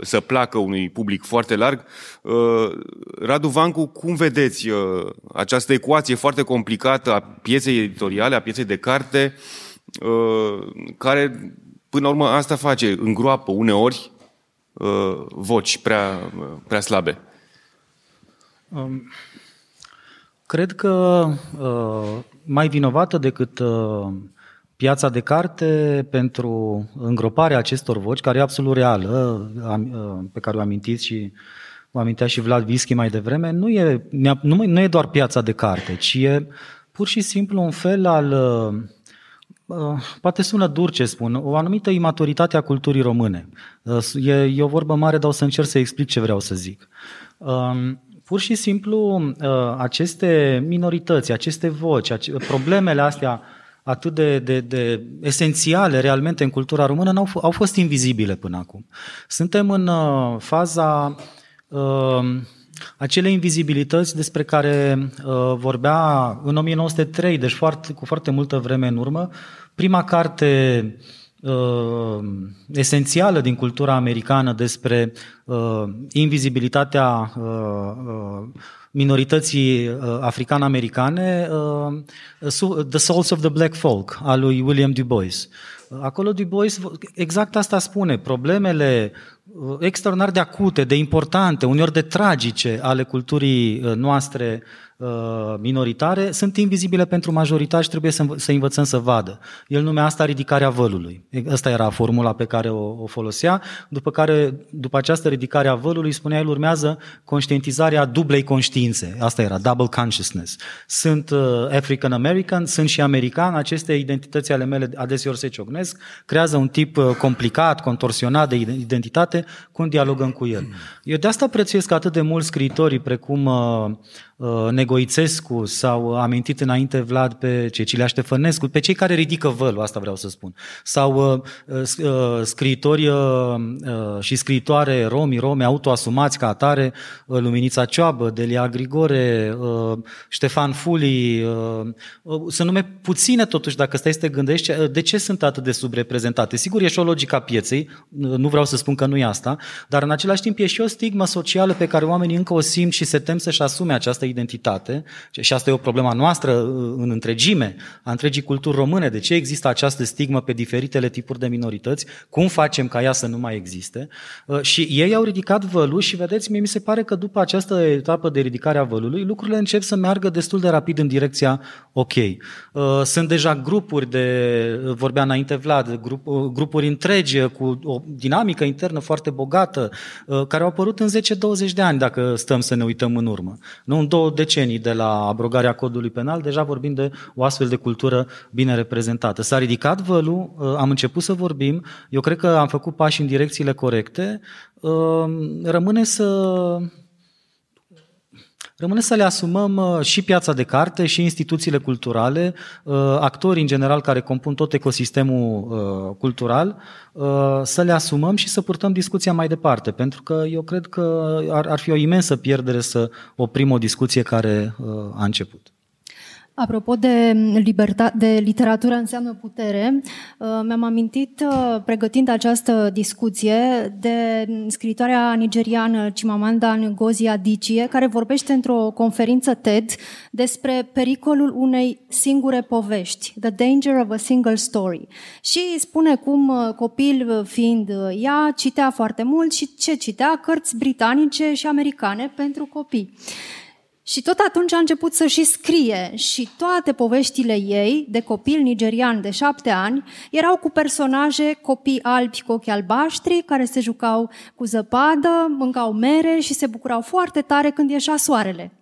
să placă unui public foarte larg. Radu Vancu, cum vedeți această ecuație foarte complicată a pieței editoriale, a pieței de carte, care până la urmă asta face, îngroapă uneori voci prea, prea slabe? Um, cred că uh, mai vinovată decât uh, piața de carte pentru îngroparea acestor voci, care e absolut reală, pe care o amintiți și o amintea și Vlad Vischi mai devreme, nu e, nu, nu e doar piața de carte, ci e pur și simplu un fel al, poate sună dur ce spun, o anumită imaturitate a culturii române. E, e o vorbă mare, dar o să încerc să explic ce vreau să zic. Pur și simplu, aceste minorități, aceste voci, problemele astea atât de, de, de esențiale realmente în cultura română au au fost invizibile până acum. Suntem în uh, faza uh, acele invizibilități despre care uh, vorbea în 1903, deci foarte, cu foarte multă vreme în urmă, prima carte uh, esențială din cultura americană despre uh, invizibilitatea uh, uh, minorității uh, african-americane, uh, The Souls of the Black Folk, al lui William Du Bois. Acolo Du Bois exact asta spune, problemele uh, extraordinar de acute, de importante, uneori de tragice ale culturii noastre Uh, minoritare sunt invizibile pentru majoritate și trebuie să, să învățăm să vadă. El numea asta ridicarea vălului. Asta era formula pe care o, o folosea, după care, după această ridicare a vălului, spunea el, urmează conștientizarea dublei conștiințe. Asta era, double consciousness. Sunt uh, African American, sunt și american, aceste identități ale mele adeseori se ciocnesc, creează un tip uh, complicat, contorsionat de identitate, cum dialogăm cu el. Eu de asta prețuiesc atât de mult scriitorii precum uh, Uh, Negoițescu sau amintit înainte Vlad pe Cecilia Ștefănescu, pe cei care ridică vălul, asta vreau să spun. Sau uh, uh, scriitori și scriitoare romi, rome, autoasumați ca atare, Luminița Cioabă, Delia Grigore, Ștefan Fuli, sunt nume puține totuși, dacă stai să te gândești, de ce sunt atât de subreprezentate? Sigur, e și o logică a pieței, nu vreau să spun că nu e asta, dar în același timp e și o stigmă socială pe care oamenii încă o simt și se tem să-și asume această identitate, și asta e o problemă noastră uh, în întregime, a întregii culturi române, de ce există această stigmă pe diferitele tipuri de minorități, cum facem ca ea să nu mai existe. Uh, și ei au ridicat vălul și vedeți, mie mi se pare că după această etapă de ridicare a vălului, lucrurile încep să meargă destul de rapid în direcția ok. Uh, sunt deja grupuri de, vorbea înainte Vlad, grup, grupuri întregi cu o dinamică internă foarte bogată, care au apărut în 10-20 de ani, dacă stăm să ne uităm în urmă. Nu în două decenii de la abrogarea codului penal, deja vorbim de o astfel de cultură bine reprezentată. S-a ridicat vălul, uh, am început să vorbim, eu cred că am făcut pași în direcțiile corecte, uh, rămâne să Rămâne să le asumăm uh, și piața de carte, și instituțiile culturale, actorii în general care compun tot ecosistemul cultural, să le asumăm și să purtăm discuția mai departe, pentru că eu cred că ar, ar fi o imensă pierdere să oprim o discuție care a început. Apropo de, libertate, de literatură înseamnă putere, uh, mi-am amintit, uh, pregătind această discuție, de scritoarea nigeriană Chimamanda Ngozi Adichie, care vorbește într-o conferință TED despre pericolul unei singure povești, The Danger of a Single Story. Și spune cum uh, copil fiind ea, citea foarte mult și ce citea? Cărți britanice și americane pentru copii. Și tot atunci a început să și scrie și toate poveștile ei, de copil nigerian de șapte ani, erau cu personaje copii albi cu ochi albaștri, care se jucau cu zăpadă, mâncau mere și se bucurau foarte tare când ieșea soarele.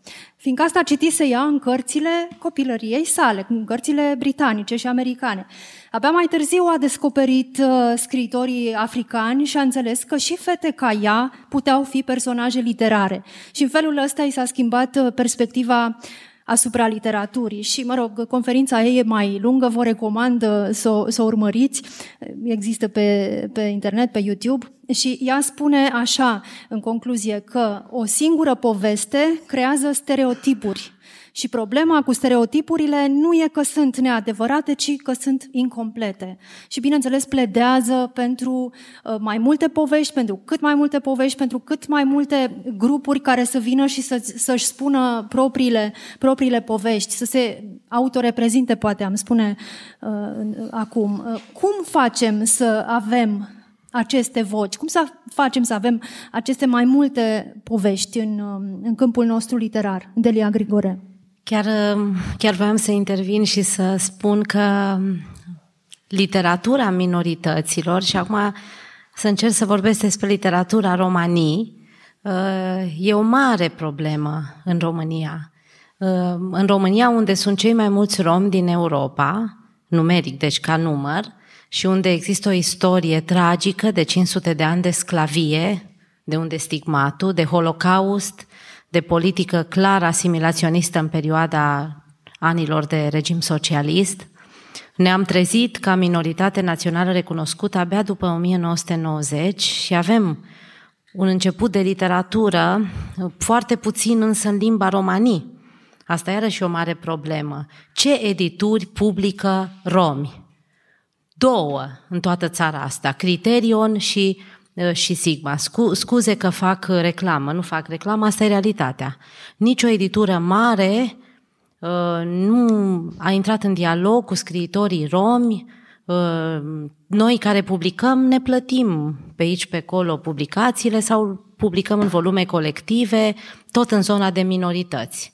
Fiindcă asta citise ea în cărțile copilăriei sale, în cărțile britanice și americane. Abia mai târziu a descoperit uh, scriitorii africani și a înțeles că și fete ca ea puteau fi personaje literare. Și în felul ăsta i s-a schimbat uh, perspectiva asupra literaturii. Și, mă rog, conferința ei e mai lungă, vă recomand uh, să o, să o urmăriți, există pe, pe internet, pe YouTube. Și ea spune așa, în concluzie, că o singură poveste creează stereotipuri și problema cu stereotipurile nu e că sunt neadevărate, ci că sunt incomplete. Și, bineînțeles, pledează pentru uh, mai multe povești, pentru cât mai multe povești, pentru cât mai multe grupuri care să vină și să, să-și spună propriile, propriile povești, să se autoreprezinte, poate am spune uh, acum. Uh, cum facem să avem aceste voci? Cum să facem să avem aceste mai multe povești în, uh, în câmpul nostru literar? Delia Grigore. Chiar, chiar voiam să intervin și să spun că literatura minorităților, și acum să încerc să vorbesc despre literatura romanii, e o mare problemă în România. În România, unde sunt cei mai mulți romi din Europa, numeric, deci ca număr, și unde există o istorie tragică de 500 de ani de sclavie, de unde stigmatul, de holocaust, de politică clar asimilaționistă în perioada anilor de regim socialist. Ne-am trezit ca minoritate națională recunoscută abia după 1990 și avem un început de literatură, foarte puțin însă în limba romanii. Asta era și o mare problemă. Ce edituri publică romi? Două în toată țara asta, Criterion și Uh, și Sigma. Scuze că fac reclamă, nu fac reclamă, asta e realitatea. Nici o editură mare uh, nu a intrat în dialog cu scriitorii romi. Uh, noi care publicăm ne plătim pe aici, pe acolo publicațiile sau publicăm în volume colective, tot în zona de minorități.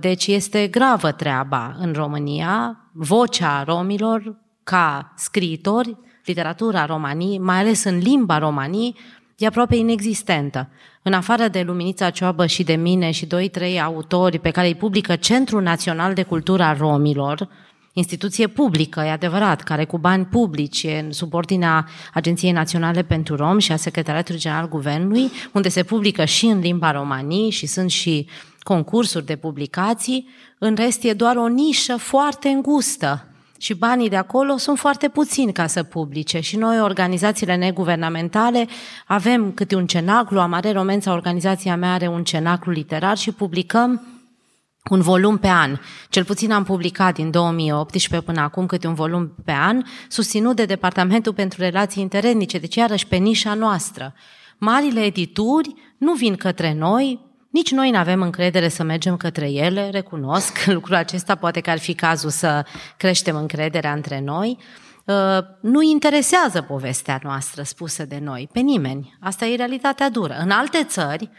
Deci este gravă treaba în România. Vocea romilor ca scriitori literatura romanii, mai ales în limba romanii, e aproape inexistentă. În afară de Luminița Cioabă și de mine și doi, trei autori pe care îi publică Centrul Național de Cultură a Romilor, instituție publică, e adevărat, care cu bani publici, în subordinea Agenției Naționale pentru Rom și a Secretariatului General Guvernului, unde se publică și în limba romanii și sunt și concursuri de publicații, în rest e doar o nișă foarte îngustă și banii de acolo sunt foarte puțini ca să publice. Și noi, organizațiile neguvernamentale, avem câte un cenaclu, Amare Romența, organizația mea are un cenaclu literar și publicăm un volum pe an. Cel puțin am publicat din 2018 până acum câte un volum pe an, susținut de Departamentul pentru Relații Interetnice, deci iarăși pe nișa noastră. Marile edituri nu vin către noi, nici noi nu avem încredere să mergem către ele, recunosc lucrul acesta, poate că ar fi cazul să creștem încrederea între noi. Uh, nu interesează povestea noastră spusă de noi, pe nimeni. Asta e realitatea dură. În alte țări,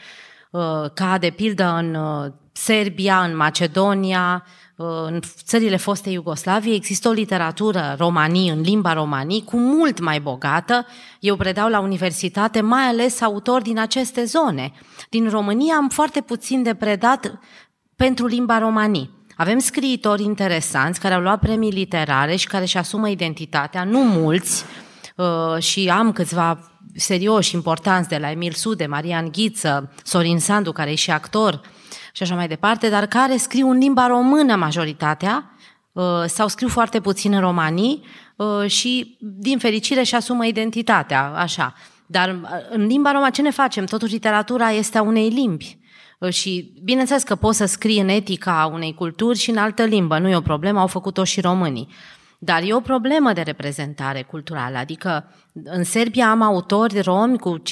uh, ca de pildă în uh, Serbia, în Macedonia, în țările foste Iugoslavie există o literatură romanii, în limba romanii, cu mult mai bogată. Eu predau la universitate mai ales autori din aceste zone. Din România am foarte puțin de predat pentru limba romanii. Avem scriitori interesanți care au luat premii literare și care își asumă identitatea, nu mulți, uh, și am câțiva serioși, importanți, de la Emil Sude, Marian Ghiță, Sorin Sandu, care e și actor, și așa mai departe, dar care scriu în limba română majoritatea, uh, sau scriu foarte puțin în romanii uh, și, din fericire, și asumă identitatea, așa. Dar uh, în limba română ce ne facem? Totuși literatura este a unei limbi. Și bineînțeles că poți să scrii în etica unei culturi și în altă limbă, nu e o problemă, au făcut-o și românii. Dar e o problemă de reprezentare culturală, adică în Serbia am autori romi cu 50-60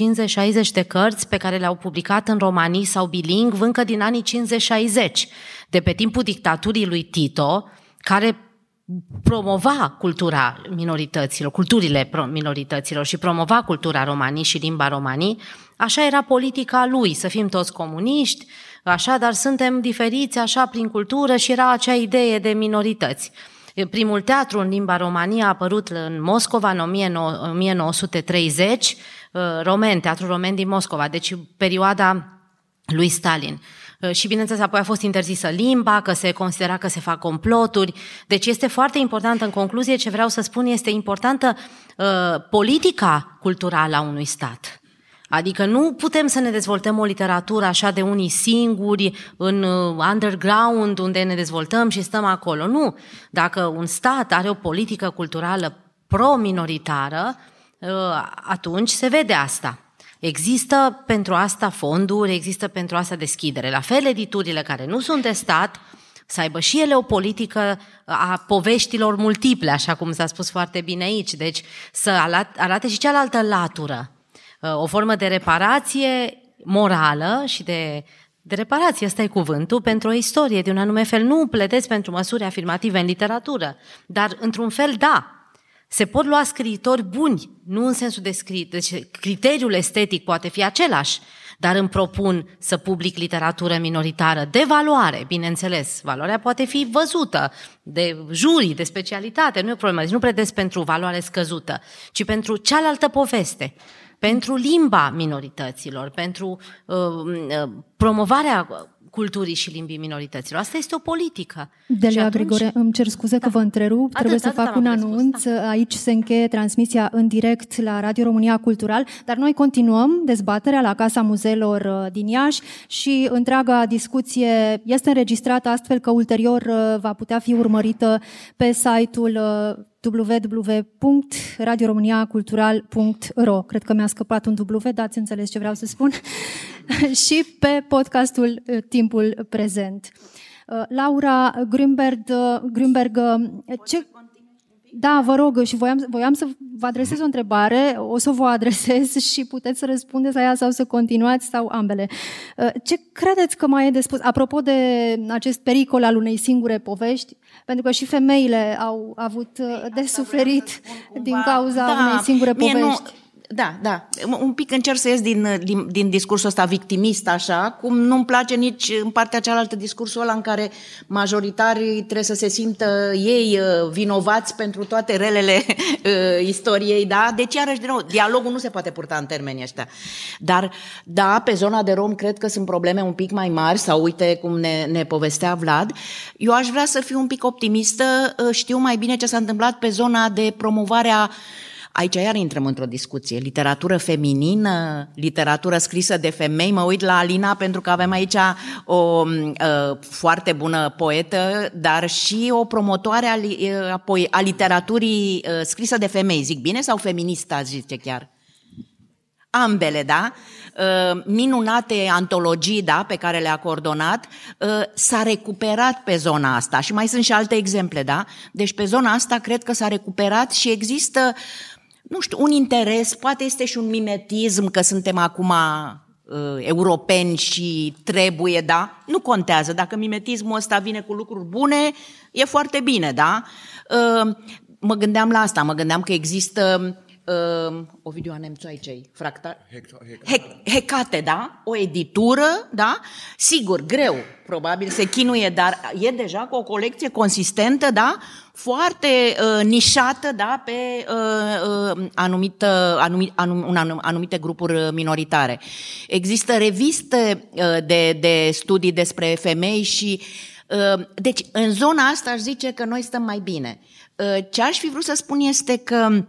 de cărți pe care le-au publicat în romanii sau bilingv încă din anii 50-60, de pe timpul dictaturii lui Tito, care promova cultura minorităților, culturile minorităților și promova cultura romanii și limba romanii, așa era politica lui, să fim toți comuniști, așa, dar suntem diferiți așa prin cultură și era acea idee de minorități. Primul teatru în limba România a apărut în Moscova în 1930, uh, Romen, Teatrul Romen din Moscova, deci perioada lui Stalin. Uh, și bineînțeles apoi a fost interzisă limba, că se considera că se fac comploturi. Deci este foarte important în concluzie ce vreau să spun, este importantă uh, politica culturală a unui stat. Adică nu putem să ne dezvoltăm o literatură așa de unii singuri, în uh, underground, unde ne dezvoltăm și stăm acolo. Nu. Dacă un stat are o politică culturală pro-minoritară, uh, atunci se vede asta. Există pentru asta fonduri, există pentru asta deschidere. La fel, editurile care nu sunt de stat, să aibă și ele o politică a poveștilor multiple, așa cum s-a spus foarte bine aici. Deci să arate și cealaltă latură o formă de reparație morală și de, de reparație, ăsta e cuvântul, pentru o istorie de un anume fel. Nu pledez pentru măsuri afirmative în literatură, dar într-un fel da. Se pot lua scriitori buni, nu în sensul de scris. Deci criteriul estetic poate fi același, dar îmi propun să public literatură minoritară de valoare, bineînțeles. Valoarea poate fi văzută de jurii, de specialitate, nu e o problemă. Deci nu pledez pentru valoare scăzută, ci pentru cealaltă poveste pentru limba minorităților, pentru uh, uh, promovarea culturii și limbii minorităților. Asta este o politică. Delia atunci... Grigore, îmi cer scuze da. că vă întrerup, atât, trebuie atât, să fac un anunț. Da. Aici se încheie transmisia în direct la Radio România Cultural, dar noi continuăm dezbaterea la Casa Muzeelor uh, din Iași și întreaga discuție este înregistrată astfel că ulterior uh, va putea fi urmărită pe site-ul www.radioromaniacultural.ro Cred că mi-a scăpat un W, dați înțeles ce vreau să spun. și pe podcastul uh, Timpul Prezent. Uh, Laura Grünberg, uh, Grünberg ce, da, vă rog, și voiam, voiam să vă adresez o întrebare, o să vă adresez și puteți să răspundeți la ea sau să continuați sau ambele. Ce credeți că mai e de spus? Apropo de acest pericol al unei singure povești, pentru că și femeile au avut de suferit din cauza da, unei singure povești. Nu, da, da. Un pic încerc să ies din, din, din discursul ăsta victimist, așa, cum nu-mi place nici în partea cealaltă discursul ăla în care majoritarii trebuie să se simtă ei uh, vinovați pentru toate relele uh, istoriei, da? Deci, iarăși, din nou, dialogul nu se poate purta în termenii ăștia. Dar, da, pe zona de rom cred că sunt probleme un pic mai mari, sau uite cum ne, ne povestea Vlad. Eu aș vrea să fiu un pic optimistă, uh, știu mai bine ce s-a întâmplat pe zona de promovarea Aici iar intrăm într-o discuție. Literatură feminină, literatură scrisă de femei. Mă uit la Alina pentru că avem aici o uh, foarte bună poetă, dar și o promotoare a, uh, a literaturii uh, scrisă de femei. Zic bine sau feministă, ați zice chiar? Ambele, da? Uh, minunate antologii da, pe care le-a coordonat, uh, s-a recuperat pe zona asta și mai sunt și alte exemple, da? Deci pe zona asta cred că s-a recuperat și există nu știu, un interes, poate este și un mimetism că suntem acum uh, europeni și trebuie, da? Nu contează. Dacă mimetismul ăsta vine cu lucruri bune, e foarte bine, da? Uh, mă gândeam la asta, mă gândeam că există uh, Ovidiu Anemțu aici, fractal? Hecate, da? O editură, da? Sigur, greu, probabil se chinuie, dar e deja cu o colecție consistentă, da? Foarte uh, nișată, da? Pe uh, uh, anumită, anumit, anum, anum, anumite grupuri minoritare. Există reviste uh, de, de studii despre femei și uh, deci, în zona asta aș zice că noi stăm mai bine. Uh, ce aș fi vrut să spun este că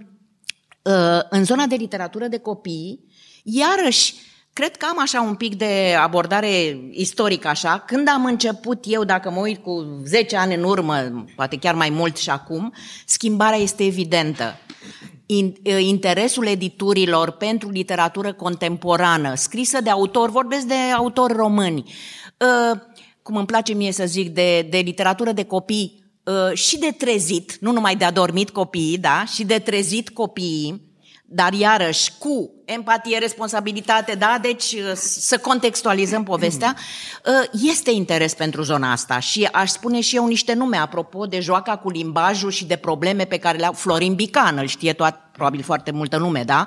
Uh, în zona de literatură de copii, iarăși, cred că am așa un pic de abordare istorică așa. Când am început eu, dacă mă uit cu 10 ani în urmă, poate chiar mai mult și acum, schimbarea este evidentă. Uh, interesul editurilor pentru literatură contemporană, scrisă de autori, vorbesc de autori români, uh, cum îmi place mie să zic, de, de literatură de copii, Uh, și de trezit, nu numai de adormit copiii, da, și de trezit copiii, dar iarăși cu empatie, responsabilitate, da, deci uh, să contextualizăm povestea, uh, este interes pentru zona asta și aș spune și eu niște nume apropo de joaca cu limbajul și de probleme pe care le-au Florin Bican, îl știe toat, probabil foarte multă lume, da,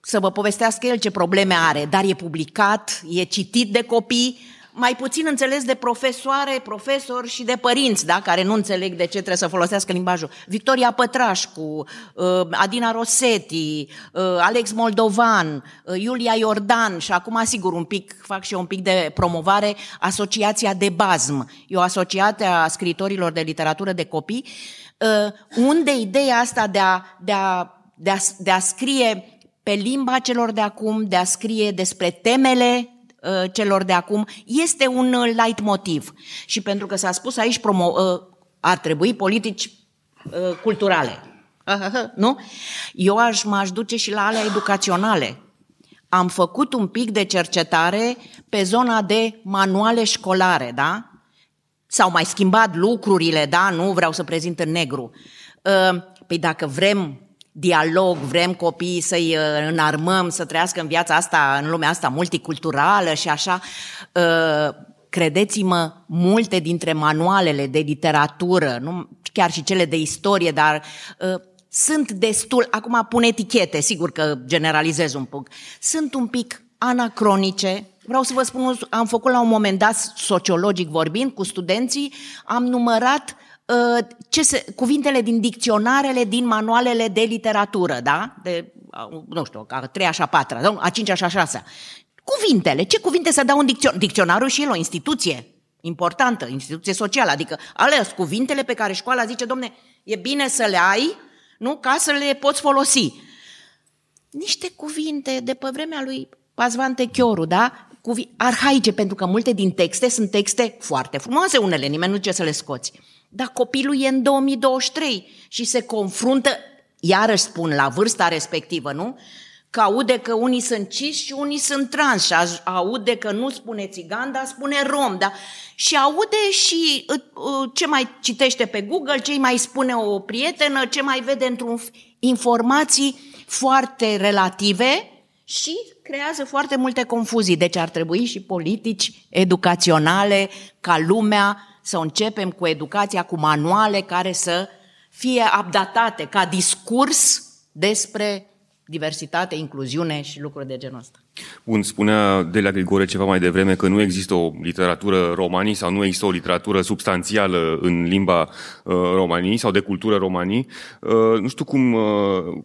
să vă povestească el ce probleme are, dar e publicat, e citit de copii, mai puțin înțeles de profesoare, profesori și de părinți, da? care nu înțeleg de ce trebuie să folosească limbajul. Victoria Pătrașcu, uh, Adina Rosetti, uh, Alex Moldovan, uh, Iulia Iordan și acum, sigur, un pic, fac și eu un pic de promovare, Asociația de Bazm. E o asociație a scriitorilor de literatură de copii, unde ideea asta de a, de a, de a, de a scrie pe limba celor de acum, de a scrie despre temele Uh, celor de acum este un uh, light motiv. Și pentru că s-a spus aici, promo, uh, ar trebui politici culturale. Nu? Eu aș, m-aș duce și la alea educaționale. Am făcut un pic de cercetare pe zona de manuale școlare, da? S-au mai schimbat lucrurile, da? Nu vreau să prezint în negru. Păi dacă vrem dialog, vrem copiii să-i uh, înarmăm, să trăiască în viața asta, în lumea asta multiculturală și așa. Uh, credeți-mă, multe dintre manualele de literatură, nu chiar și cele de istorie, dar uh, sunt destul, acum pun etichete, sigur că generalizez un pic, sunt un pic anacronice, Vreau să vă spun, am făcut la un moment dat, sociologic vorbind, cu studenții, am numărat Uh, ce se, cuvintele din dicționarele, din manualele de literatură, da? De, uh, nu știu, a treia și a patra, a cincea și a șasea. Cuvintele, ce cuvinte să dau în dicționar? Dicționarul și el o instituție importantă, instituție socială, adică ales cuvintele pe care școala zice, domne, e bine să le ai, nu? Ca să le poți folosi. Niște cuvinte de pe vremea lui Pazvan Techioru, da? Cuvi- arhaice, pentru că multe din texte sunt texte foarte frumoase unele, nimeni nu ce să le scoți. Dar copilul e în 2023 și se confruntă, iarăși spun, la vârsta respectivă, nu? Că aude că unii sunt cis și unii sunt trans și aude că nu spune țigan, dar spune rom. Da? Și aude și uh, uh, ce mai citește pe Google, ce mai spune o prietenă, ce mai vede într-un informații foarte relative și creează foarte multe confuzii. Deci ar trebui și politici educaționale ca lumea să începem cu educația, cu manuale care să fie updatate ca discurs despre diversitate, incluziune și lucruri de genul ăsta. Bun, spunea Delia Grigore ceva mai devreme că nu există o literatură romanii sau nu există o literatură substanțială în limba uh, romanii sau de cultură romanii. Uh, nu știu cum, uh,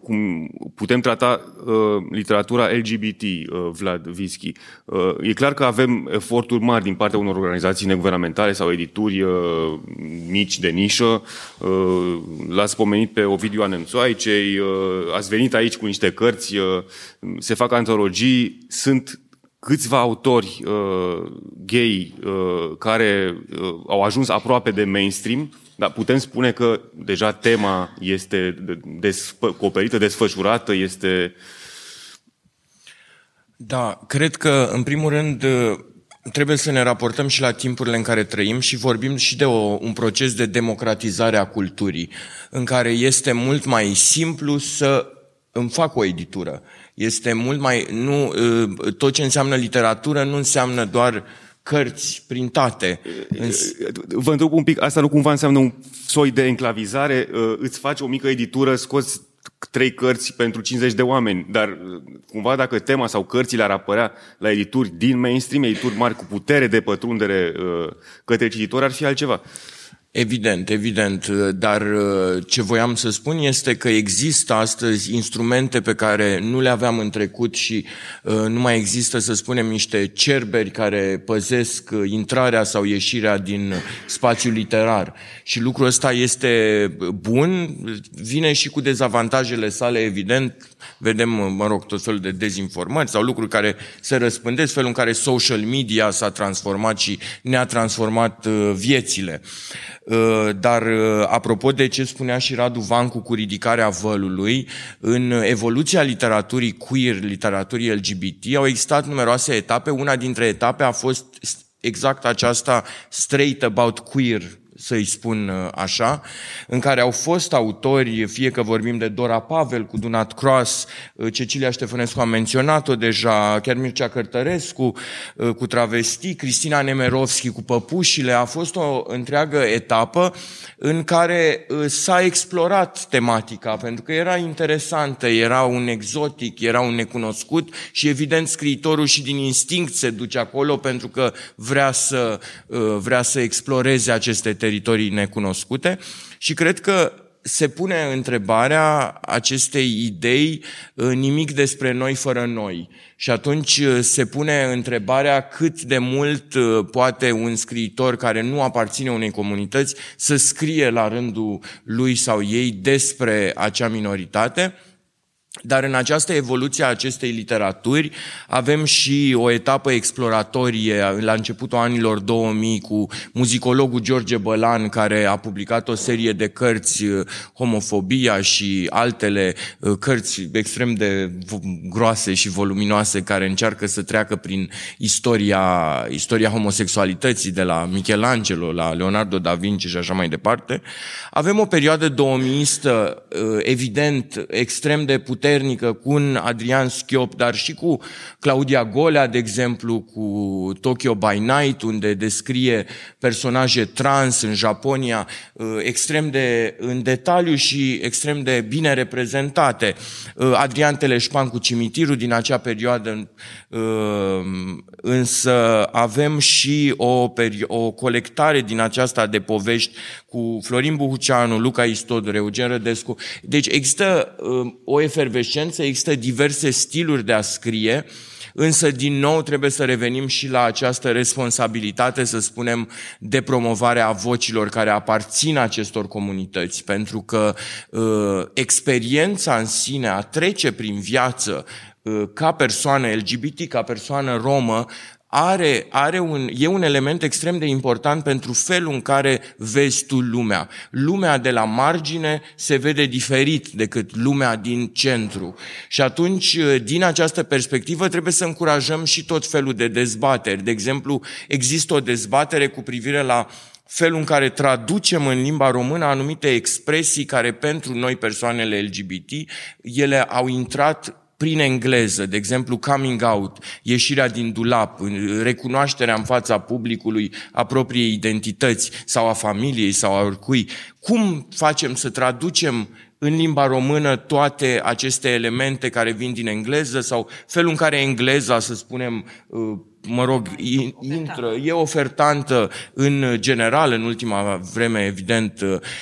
cum putem trata uh, literatura LGBT, uh, Vlad Vischi. Uh, e clar că avem eforturi mari din partea unor organizații neguvernamentale sau edituri uh, mici de nișă. Uh, l-ați pomenit pe Ovidiu Anemțoaicei, uh, ați venit aici cu niște cărți, uh, se fac antologii, sunt câțiva autori uh, gay uh, care uh, au ajuns aproape de mainstream, dar putem spune că deja tema este descoperită, desfășurată, este... Da, cred că, în primul rând, uh, trebuie să ne raportăm și la timpurile în care trăim și vorbim și de o, un proces de democratizare a culturii, în care este mult mai simplu să îmi fac o editură. Este mult mai... Nu, ă, tot ce înseamnă literatură nu înseamnă doar cărți printate. Vă întreb un pic, asta nu cumva înseamnă un soi de enclavizare? Ă, îți faci o mică editură, scoți trei cărți pentru 50 de oameni, dar ă, cumva dacă tema sau cărțile ar apărea la edituri din mainstream, edituri mari cu putere de pătrundere către cititori, ar fi altceva. Evident, evident, dar uh, ce voiam să spun este că există astăzi instrumente pe care nu le aveam în trecut și uh, nu mai există, să spunem, niște cerberi care păzesc uh, intrarea sau ieșirea din spațiul literar. Și lucrul ăsta este bun, vine și cu dezavantajele sale, evident, vedem, mă rog, tot felul de dezinformări sau lucruri care se răspândesc, felul în care social media s-a transformat și ne-a transformat viețile. Uh, dar uh, apropo de ce spunea și Radu Vancu cu ridicarea vălului, în evoluția literaturii queer, literaturii LGBT, au existat numeroase etape. Una dintre etape a fost exact aceasta straight about queer să-i spun uh, așa, în care au fost autori, fie că vorbim de Dora Pavel cu Dunat Cross, uh, Cecilia Ștefănescu a menționat-o deja, chiar Mircea Cărtărescu uh, cu Travesti, Cristina Nemerovski cu Păpușile, a fost o întreagă etapă în care s-a explorat tematica, pentru că era interesantă, era un exotic, era un necunoscut și evident scriitorul și din instinct se duce acolo pentru că vrea să, vrea să exploreze aceste teritorii teritorii necunoscute și cred că se pune întrebarea acestei idei nimic despre noi fără noi. Și atunci uh, se pune întrebarea cât de mult uh, poate un scriitor care nu aparține unei comunități să scrie la rândul lui sau ei despre acea minoritate dar în această evoluție a acestei literaturi avem și o etapă exploratorie la începutul anilor 2000 cu muzicologul George Bălan care a publicat o serie de cărți uh, Homofobia și altele uh, cărți extrem de groase și voluminoase care încearcă să treacă prin istoria, istoria homosexualității de la Michelangelo la Leonardo da Vinci și așa mai departe. Avem o perioadă 2000 uh, evident extrem de puternică puternică cu un Adrian Schiop, dar și cu Claudia Golea, de exemplu, cu Tokyo by Night, unde descrie personaje trans în Japonia uh, extrem de în detaliu și extrem de bine reprezentate. Uh, Adrian Teleșpan cu Cimitirul din acea perioadă, uh, însă avem și o, o colectare din aceasta de povești cu Florin Buhuceanu, Luca Istodor, Eugen Rădescu. Deci există o efervescență adolescență există diverse stiluri de a scrie, însă din nou trebuie să revenim și la această responsabilitate, să spunem, de promovare a vocilor care aparțin acestor comunități, pentru că uh, experiența în sine a trece prin viață uh, ca persoană LGBT, ca persoană romă, are, are un, e un element extrem de important pentru felul în care vezi tu lumea. Lumea de la margine se vede diferit decât lumea din centru. Și atunci, din această perspectivă, trebuie să încurajăm și tot felul de dezbateri. De exemplu, există o dezbatere cu privire la felul în care traducem în limba română anumite expresii care pentru noi persoanele LGBT, ele au intrat prin engleză, de exemplu coming out, ieșirea din dulap, recunoașterea în fața publicului a propriei identități sau a familiei sau a oricui. Cum facem să traducem în limba română toate aceste elemente care vin din engleză sau felul în care engleza, să spunem, uh, mă rog, intră, e ofertantă în general, în ultima vreme, evident.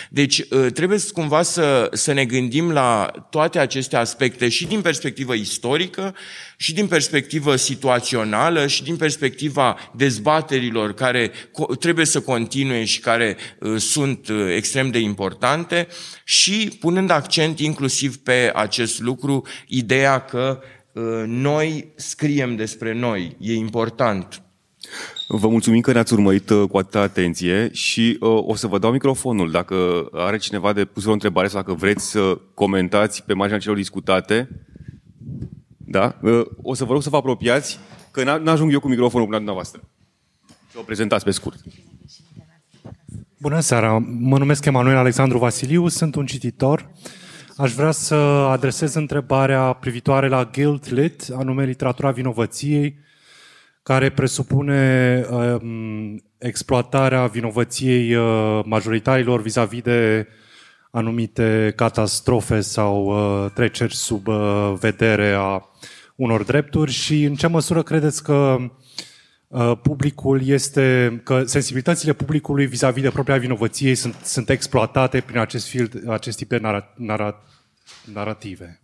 Deci trebuie cumva să, să ne gândim la toate aceste aspecte și din perspectivă istorică, și din perspectivă situațională, și din perspectiva dezbaterilor care trebuie să continue și care sunt extrem de importante și punând accent inclusiv pe acest lucru, ideea că Uh, noi scriem despre noi, e important. Vă mulțumim că ne-ați urmărit uh, cu atâta atenție și uh, o să vă dau microfonul. Dacă are cineva de pus o întrebare sau dacă vreți să comentați pe marginea celor discutate, da? Uh, o să vă rog să vă apropiați, că n-ajung eu cu microfonul până dumneavoastră. Să o prezentați pe scurt. Bună seara, mă numesc Emanuel Alexandru Vasiliu, sunt un cititor. Aș vrea să adresez întrebarea privitoare la guilt lit, anume literatura vinovăției, care presupune um, exploatarea vinovăției uh, majoritarilor vis-a-vis de anumite catastrofe sau uh, treceri sub uh, vedere a unor drepturi și în ce măsură credeți că uh, publicul este, că sensibilitățile publicului vis-a-vis de propria vinovăție sunt, sunt exploatate prin acest, fil, acest tip de nara, nara, narrative.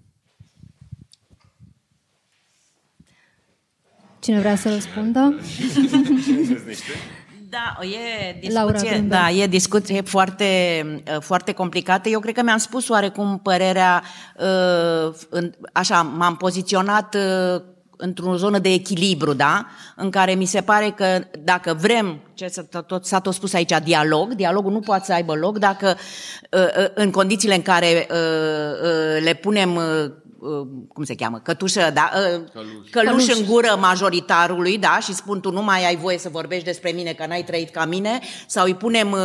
Cine vrea să răspundă? Da, e discuție, da, e discuție foarte, foarte complicată. Eu cred că mi-am spus oarecum părerea, uh, așa, m-am poziționat uh, într-o zonă de echilibru, da? În care mi se pare că dacă vrem, ce s-a tot, s-a tot spus aici, dialog, dialogul nu poate să aibă loc dacă uh, în condițiile în care le punem uh, cum se cheamă, cătușă, da, uh, căluș. căluș în gură majoritarului, da, și spun tu nu mai ai voie să vorbești despre mine că n-ai trăit ca mine, sau îi punem uh,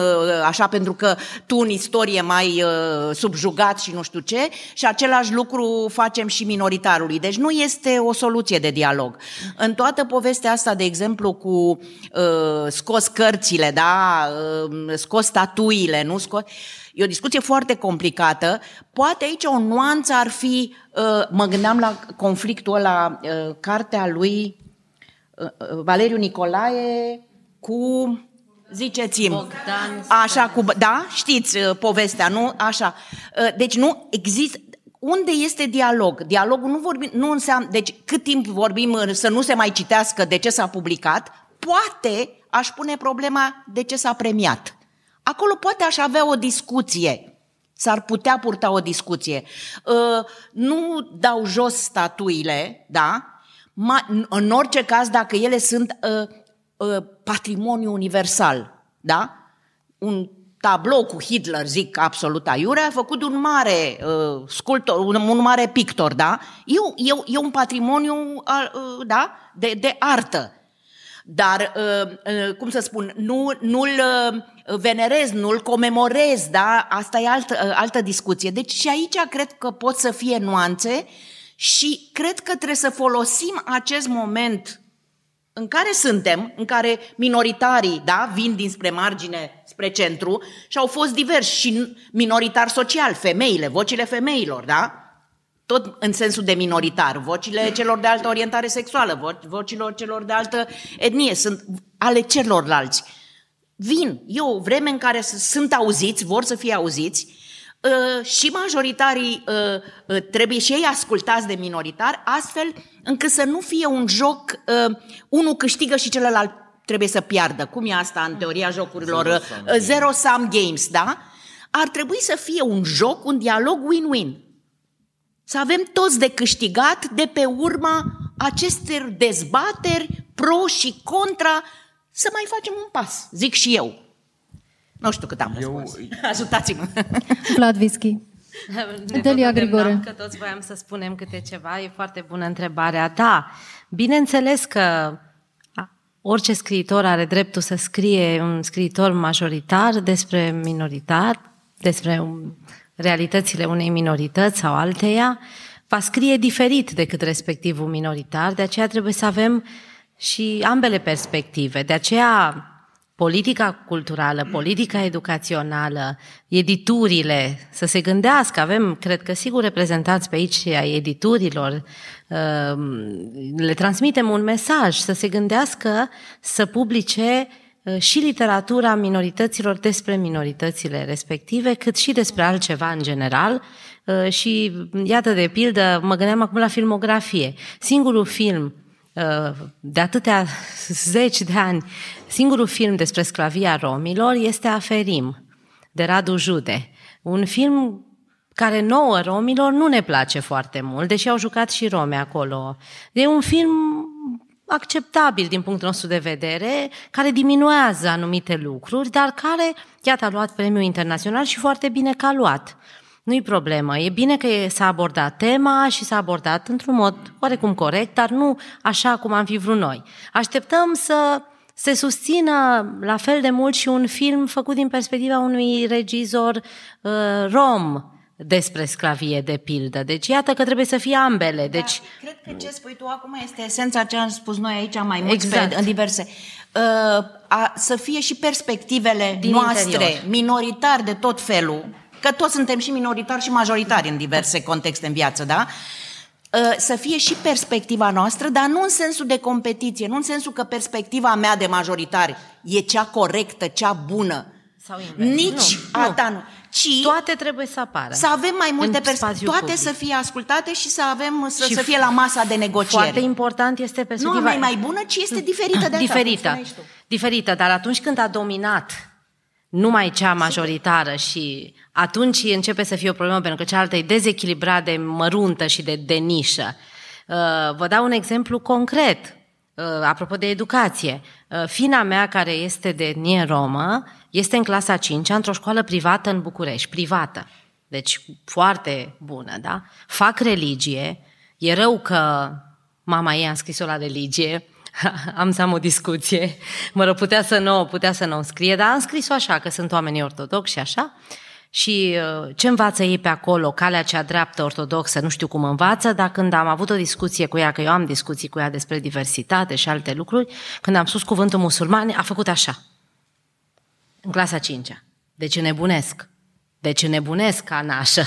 așa pentru că tu în istorie mai subjugat și nu știu ce, și același lucru facem și minoritarului. Deci nu este o soluție de dialog. În toată povestea asta, de exemplu, cu uh, scos cărțile, da, uh, scos statuile, nu scos... E o discuție foarte complicată. Poate aici o nuanță ar fi, uh, mă gândeam la conflictul ăla, uh, cartea lui uh, Valeriu Nicolae cu Ziceți-mi. Așa, cu, da? Știți povestea, nu? Așa. Deci nu există, unde este dialog? Dialogul nu, vorbim, nu înseamnă, deci cât timp vorbim să nu se mai citească de ce s-a publicat, poate aș pune problema de ce s-a premiat. Acolo poate aș avea o discuție. S-ar putea purta o discuție. Uh, nu dau jos statuile, da? în orice caz, dacă ele sunt uh, uh, patrimoniu universal, da? Un tablou cu Hitler, zic absolut aiurea, a făcut un mare uh, sculptor, un, un mare pictor, da? E, e, e un patrimoniu, uh, da? De, de artă. Dar, uh, uh, cum să spun, nu, nu-l uh, venerez, nu-l comemorez, da? Asta e altă, altă discuție. Deci și aici cred că pot să fie nuanțe și cred că trebuie să folosim acest moment în care suntem, în care minoritarii da, vin dinspre margine spre centru și au fost diversi și minoritar social, femeile, vocile femeilor, da? Tot în sensul de minoritar, vocile celor de altă orientare sexuală, vocilor celor de altă etnie, sunt ale celorlalți. Vin, e o vreme în care sunt auziți, vor să fie auziți, uh, și majoritarii uh, uh, trebuie și ei ascultați de minoritar, astfel încât să nu fie un joc, unul câștigă și celălalt trebuie să piardă. Cum e asta în teoria jocurilor? Zero-sum Zero sum games, da? Ar trebui să fie un joc, un dialog win-win să avem toți de câștigat de pe urma acestor dezbateri pro și contra, să mai facem un pas, zic și eu. Nu știu cât am eu... răspuns. Ajutați-mă. Vlad Vischi. Delia Grigore. Că toți voiam să spunem câte ceva, e foarte bună întrebarea. Da, bineînțeles că orice scriitor are dreptul să scrie un scriitor majoritar despre minoritar, despre un realitățile unei minorități sau alteia, va scrie diferit decât respectivul minoritar, de aceea trebuie să avem și ambele perspective. De aceea politica culturală, politica educațională, editurile, să se gândească, avem, cred că sigur reprezentanți pe aici ai editurilor, uh, le transmitem un mesaj, să se gândească să publice Uh, și literatura minorităților despre minoritățile respective, cât și despre altceva în general. Uh, și iată, de pildă, mă gândeam acum la filmografie. Singurul film uh, de atâtea zeci de ani, singurul film despre sclavia romilor este Aferim, de Radu Jude. Un film care nouă romilor nu ne place foarte mult, deși au jucat și romi acolo. E un film acceptabil din punctul nostru de vedere, care diminuează anumite lucruri, dar care, iată, a luat premiul internațional și foarte bine că a luat. Nu-i problemă. E bine că s-a abordat tema și s-a abordat într-un mod oarecum corect, dar nu așa cum am fi vrut noi. Așteptăm să se susțină la fel de mult și un film făcut din perspectiva unui regizor uh, rom, despre sclavie, de pildă. Deci iată că trebuie să fie ambele. Da, deci... Da, cred că ce spui tu acum este esența ce am spus noi aici mai mult exact. pe, în diverse. Uh, a, să fie și perspectivele Din noastre, interior. minoritar de tot felul, că toți suntem și minoritari și majoritari în diverse contexte în viață, da? Uh, să fie și perspectiva noastră, dar nu în sensul de competiție, nu în sensul că perspectiva mea de majoritar e cea corectă, cea bună. Sau invers. Nici nu, a ta nu ci toate trebuie să apară. Să avem mai multe perspective, toate public. să fie ascultate și să avem să, și să fie la masa de negociere. Foarte important este perspectiva. Nu mai mai bună, ci este diferită de Diferită. Asta, diferită, dar atunci când a dominat numai cea majoritară și atunci începe să fie o problemă pentru că cealaltă e dezechilibrat de măruntă și de, de nișă. Uh, vă dau un exemplu concret. Uh, apropo de educație, uh, fina mea care este de etnie romă este în clasa 5 într-o școală privată în București, privată. deci foarte bună, da? Fac religie, e rău că mama ei a scris-o la religie, am să am o discuție, mă rog, putea să nu, putea să nu o scrie, dar am scris-o așa, că sunt oamenii ortodoxi și așa, și uh, ce învață ei pe acolo, calea cea dreaptă ortodoxă, nu știu cum învață, dar când am avut o discuție cu ea, că eu am discuții cu ea despre diversitate și alte lucruri, când am spus cuvântul musulman, a făcut așa. În clasa 5 Deci nebunesc. Deci nebunesc ca nașă.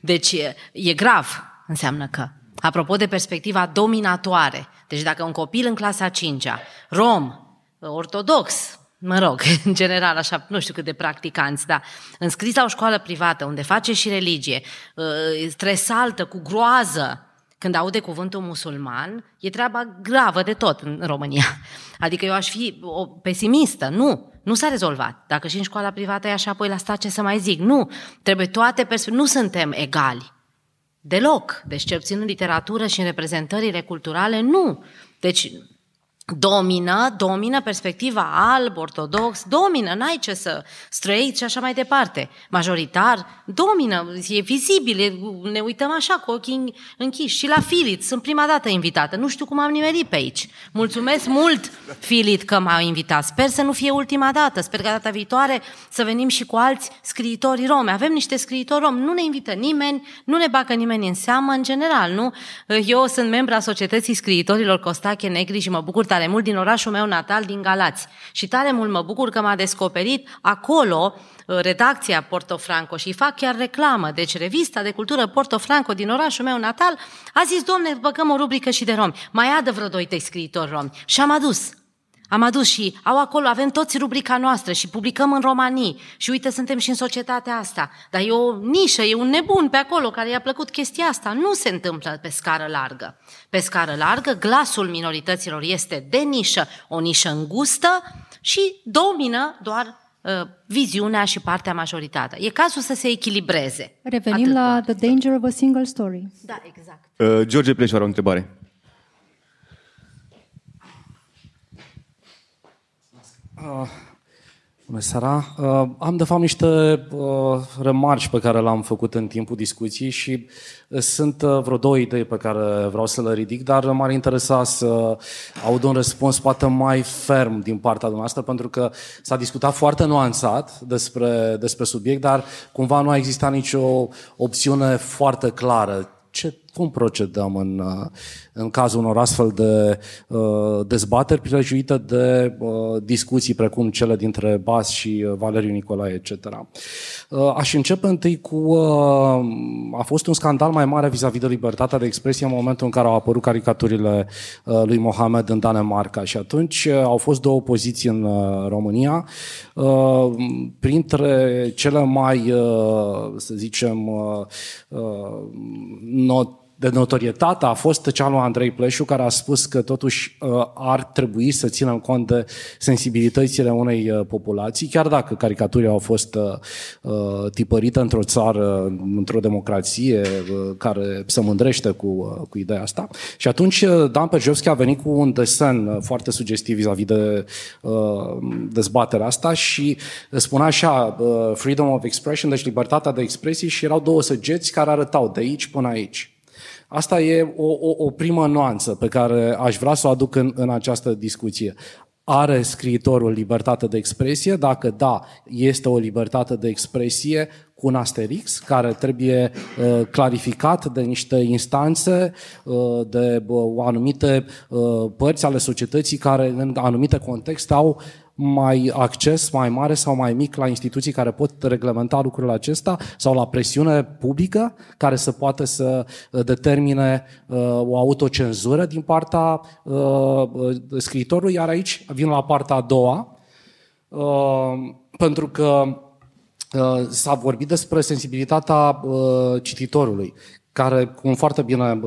Deci e, e grav, înseamnă că. Apropo de perspectiva dominatoare. Deci dacă un copil în clasa 5 rom, ortodox, mă rog, în general, așa, nu știu cât de practicanți, dar înscris la o școală privată, unde face și religie, uh, stresaltă, cu groază, când aude cuvântul musulman, e treaba gravă de tot în România. Adică eu aș fi o pesimistă. Nu, nu s-a rezolvat. Dacă și în școala privată e așa, apoi la stat ce să mai zic. Nu, trebuie toate perspectivele. Nu suntem egali. Deloc. Deci, cel puțin în literatură și în reprezentările culturale, nu. Deci, domină, domină perspectiva alb, ortodox, domină, n-ai ce să străiți și așa mai departe. Majoritar, domină, e vizibil, e, ne uităm așa cu ochii închiși. Și la Filit, sunt prima dată invitată, nu știu cum am nimerit pe aici. Mulțumesc mult, Filit, că m-a invitat. Sper să nu fie ultima dată, sper că data viitoare să venim și cu alți scriitori romi. Avem niște scriitori romi, nu ne invită nimeni, nu ne bagă nimeni în seamă, în general, nu? Eu sunt membra Societății Scriitorilor Costache Negri și mă bucur tare mult din orașul meu natal, din Galați. Și tare mult mă bucur că m-a descoperit acolo uh, redacția Portofranco și fac chiar reclamă. Deci revista de cultură Portofranco din orașul meu natal a zis, domne, băgăm o rubrică și de romi. Mai adă vreo doi scriitori romi. Și am adus. Am adus și au acolo, avem toți rubrica noastră și publicăm în romanii. Și uite, suntem și în societatea asta. Dar e o nișă, e un nebun pe acolo care i-a plăcut chestia asta. Nu se întâmplă pe scară largă. Pe scară largă, glasul minorităților este de nișă, o nișă îngustă și domină doar uh, viziunea și partea majoritară. E cazul să se echilibreze. Revenim Atât la The Danger of a Single Story. Da, exact. Uh, George Pleșu are o întrebare. Uh, bună seara! Uh, am de fapt niște uh, remarci pe care le-am făcut în timpul discuției și uh, sunt uh, vreo două idei pe care vreau să le ridic, dar m-ar interesa să aud un răspuns poate mai ferm din partea dumneavoastră, pentru că s-a discutat foarte nuanțat despre, despre subiect, dar cumva nu a existat nicio opțiune foarte clară. Ce cum procedăm în, uh, în cazul unor astfel de uh, dezbateri prilejuite de uh, discuții precum cele dintre Bas și uh, Valeriu Nicolae, etc. Uh, aș începe întâi cu... Uh, a fost un scandal mai mare vis-a-vis de libertatea de expresie în momentul în care au apărut caricaturile uh, lui Mohamed în Danemarca și atunci uh, au fost două poziții în uh, România. Uh, printre cele mai, uh, să zicem, uh, uh, not de notorietate a fost cea lui Andrei Pleșu, care a spus că totuși uh, ar trebui să ținem cont de sensibilitățile unei uh, populații, chiar dacă caricaturile au fost uh, tipărite într-o țară, într-o democrație care se mândrește cu, cu ideea asta. Și atunci Dan Perjovski a venit cu un desen foarte sugestiv vis-a-vis de dezbaterea asta și spunea așa, freedom of expression, deci libertatea de expresie și erau două săgeți care arătau de aici până aici. Asta e o, o, o primă nuanță pe care aș vrea să o aduc în, în această discuție. Are scriitorul libertate de expresie? Dacă da, este o libertate de expresie cu un asterix care trebuie uh, clarificat de niște instanțe, uh, de uh, anumite uh, părți ale societății care în anumite contexte au mai acces mai mare sau mai mic la instituții care pot reglementa lucrurile acesta sau la presiune publică care să poată să uh, determine uh, o autocenzură din partea uh, scriitorului, iar aici vin la partea a doua, uh, pentru că uh, s-a vorbit despre sensibilitatea uh, cititorului care, cum foarte bine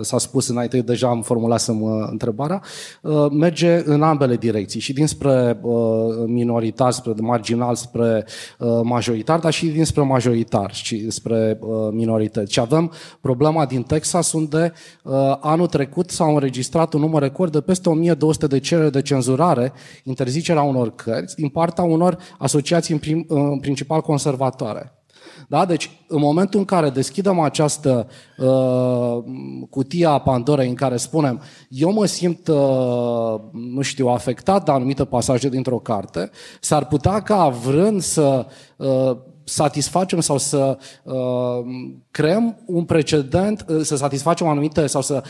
s-a spus înainte, deja am formulasem întrebarea, merge în ambele direcții, și dinspre minoritar, spre marginal, spre majoritar, dar și dinspre majoritar și spre minorități. Și avem problema din Texas, unde anul trecut s-au înregistrat un număr record de peste 1200 de cereri de cenzurare, interzicerea unor cărți, din partea unor asociații în, prim, în principal conservatoare. Da? Deci, în momentul în care deschidem această uh, cutie a Pandorei în care spunem eu mă simt, uh, nu știu, afectat de anumite pasaje dintr-o carte, s-ar putea ca vrând să uh, satisfacem sau să uh, creăm un precedent, uh, să satisfacem anumite sau să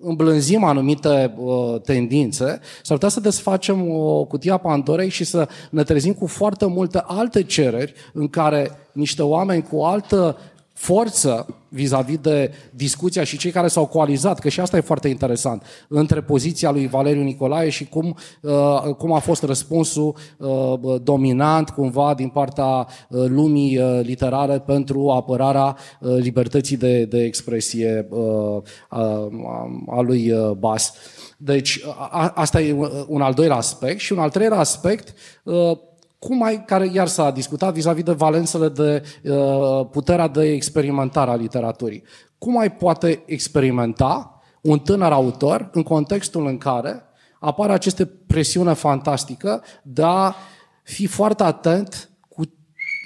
îmblânzim anumite uh, tendințe, s-ar putea să desfacem o cutie a Pandorei și să ne trezim cu foarte multe alte cereri în care niște oameni cu altă forță vis-a-vis de discuția și cei care s-au coalizat, că și asta e foarte interesant, între poziția lui Valeriu Nicolae și cum, uh, cum a fost răspunsul uh, dominant cumva din partea uh, lumii uh, literare pentru apărarea uh, libertății de, de expresie uh, a, a lui uh, Bas. Deci a, asta e un al doilea aspect și un al treilea aspect uh, cum mai, care iar s-a discutat vis-a-vis de valențele de uh, puterea de experimentare a literaturii. Cum mai poate experimenta un tânăr autor în contextul în care apare aceste presiune fantastică de a fi foarte atent cu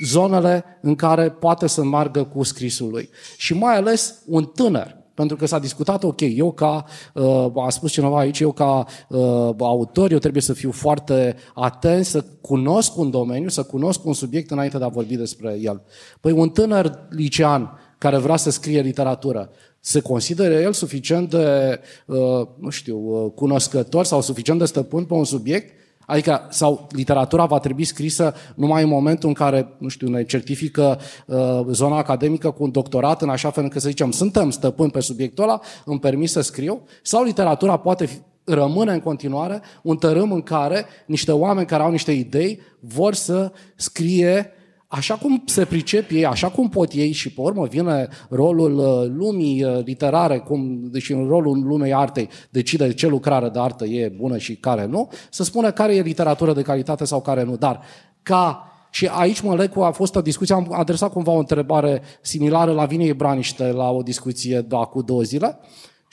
zonele în care poate să meargă cu scrisul lui. Și mai ales un tânăr pentru că s-a discutat, ok, eu ca, uh, a spus cineva aici, eu ca uh, autor, eu trebuie să fiu foarte atent, să cunosc un domeniu, să cunosc un subiect înainte de a vorbi despre el. Păi un tânăr licean care vrea să scrie literatură, se consideră el suficient de, uh, nu știu, uh, cunoscător sau suficient de stăpân pe un subiect Adică, sau literatura va trebui scrisă numai în momentul în care, nu știu, ne certifică uh, zona academică cu un doctorat, în așa fel încât să zicem, suntem stăpâni pe subiectul ăla, îmi permis să scriu, sau literatura poate fi, rămâne în continuare un tărâm în care niște oameni care au niște idei vor să scrie așa cum se pricep ei, așa cum pot ei și pe urmă vine rolul uh, lumii uh, literare, cum, deci în rolul lumei artei decide ce lucrare de artă e bună și care nu, să spună care e literatură de calitate sau care nu. Dar ca și aici mă leg cu, a fost o discuție, am adresat cumva o întrebare similară la Vine Braniște la o discuție de acum două zile,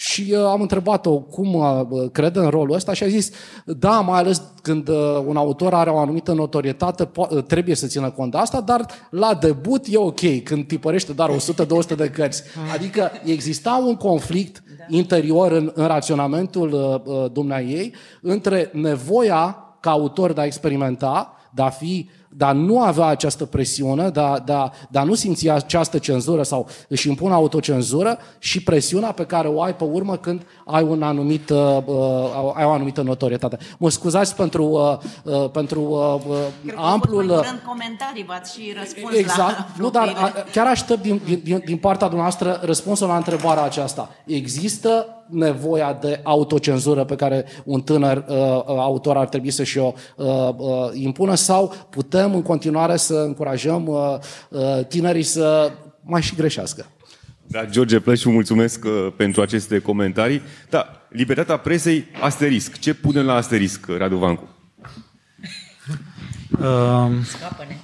și uh, am întrebat-o cum uh, crede în rolul ăsta și a zis, da, mai ales când uh, un autor are o anumită notorietate, po- trebuie să țină cont de asta, dar la debut e ok, când tipărește doar 100-200 de cărți. Adică exista un conflict da. interior în, în raționamentul uh, uh dumneai ei între nevoia ca autor de a experimenta, de a fi uh, dar nu avea această presiune, dar, dar, dar nu simți această cenzură sau își impune autocenzură și presiunea pe care o ai pe urmă când ai, un anumit, uh, uh, ai o anumită notorietate. Mă scuzați pentru, uh, uh, pentru uh, uh amplul... Cred că comentarii v-ați și răspuns Exact. La nu, dar a, chiar aștept din, din, din partea dumneavoastră răspunsul la întrebarea aceasta. Există nevoia de autocenzură pe care un tânăr uh, uh, autor ar trebui să și-o uh, uh, impună sau putem în continuare să încurajăm uh, uh, tinerii să mai și greșească? Da, George Plășu, mulțumesc uh, pentru aceste comentarii. Da, libertatea presei, asterisc. Ce punem la asterisc, Radu Vancu? Uh, Scapă-ne.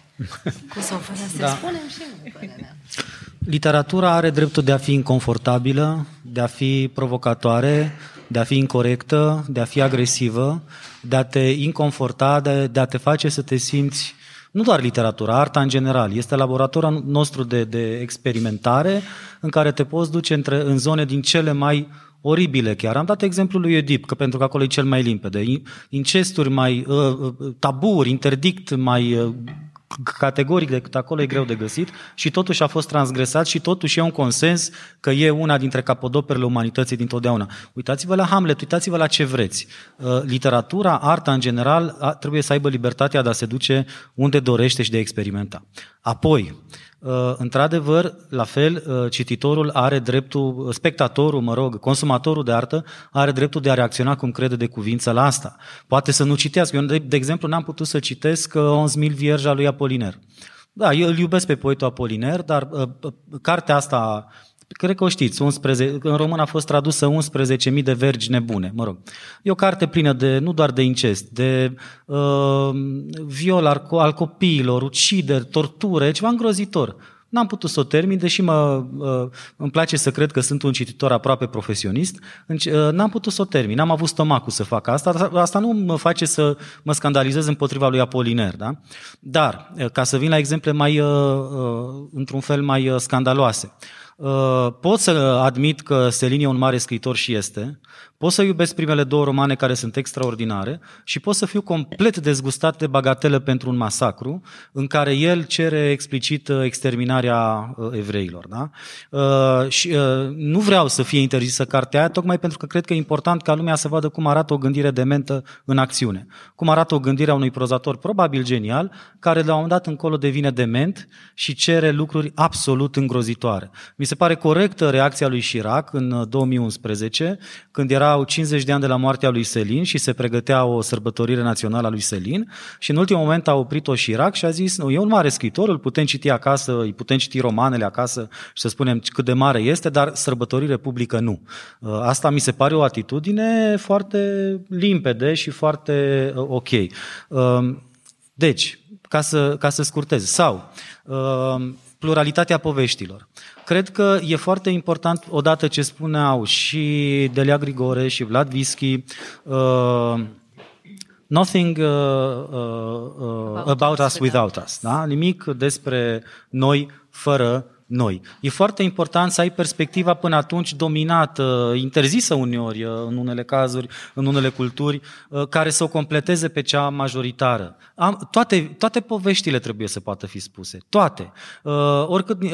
Cum să o fără să da. spunem și noi, da. Literatura are dreptul de a fi inconfortabilă, de a fi provocatoare, de a fi incorrectă, de a fi agresivă, de a te inconforta, de, de a te face să te simți nu doar literatura, arta în general. Este laboratorul nostru de, de experimentare în care te poți duce între, în zone din cele mai oribile chiar. Am dat exemplul lui Edip, că pentru că acolo e cel mai limpede. Incesturi mai, uh, uh taburi, interdict mai uh, categoric decât acolo e greu de găsit și totuși a fost transgresat și totuși e un consens că e una dintre capodoperele umanității dintotdeauna. Uitați-vă la Hamlet, uitați-vă la ce vreți. Uh, literatura, arta în general, trebuie să aibă libertatea de a se duce unde dorește și de a experimenta. Apoi, Uh, într-adevăr, la fel, uh, cititorul are dreptul, spectatorul, mă rog, consumatorul de artă, are dreptul de a reacționa cum crede de cuvință la asta. Poate să nu citească. Eu, de, de exemplu, n-am putut să citesc 11.000 uh, vierja lui Apoliner. Da, eu îl iubesc pe poetul Apoliner, dar uh, cartea asta Cred că o știți, 11, în român a fost tradusă 11.000 de vergi nebune, mă rog. E o carte plină de, nu doar de incest, de uh, viol al, al copiilor, ucideri, tortură, e ceva îngrozitor. N-am putut să o termin, deși mă, uh, îmi place să cred că sunt un cititor aproape profesionist, uh, n-am putut să o termin, n-am avut stomacul să fac asta. Asta nu mă face să mă scandalizez împotriva lui Apoliner. Da? Dar, uh, ca să vin la exemple mai, într-un fel mai scandaloase, pot să admit că Selin e un mare scriitor și este, Pot să iubesc primele două romane care sunt extraordinare și pot să fiu complet dezgustat de bagatele pentru un masacru în care el cere explicit uh, exterminarea uh, evreilor. Da? Uh, și nu vreau să fie interzisă cartea aia, tocmai pentru că cred că e important ca lumea să vadă cum arată o gândire dementă în acțiune. Cum arată o gândire a unui prozator probabil genial, care de la un moment dat încolo devine dement și cere lucruri absolut îngrozitoare. Mi se pare corectă reacția lui Chirac în 2011, când era erau 50 de ani de la moartea lui Selin și se pregătea o sărbătorire națională a lui Selin și în ultimul moment a oprit-o Chirac și a zis, nu, e un mare scriitor, îl putem citi acasă, îi putem citi romanele acasă și să spunem cât de mare este, dar sărbătorire publică nu. Uh, asta mi se pare o atitudine foarte limpede și foarte uh, ok. Uh, deci, ca să, ca să scurtez, sau pluralitatea poveștilor. Cred că e foarte important, odată ce spuneau și Delia Grigore și Vlad Vischi, uh, Nothing uh, uh, uh, about us without us. Da? Nimic despre noi fără noi. E foarte important să ai perspectiva până atunci dominată, interzisă uneori, în unele cazuri, în unele culturi, care să o completeze pe cea majoritară. Am, toate, toate poveștile trebuie să poată fi spuse. Toate. Uh, oricât uh,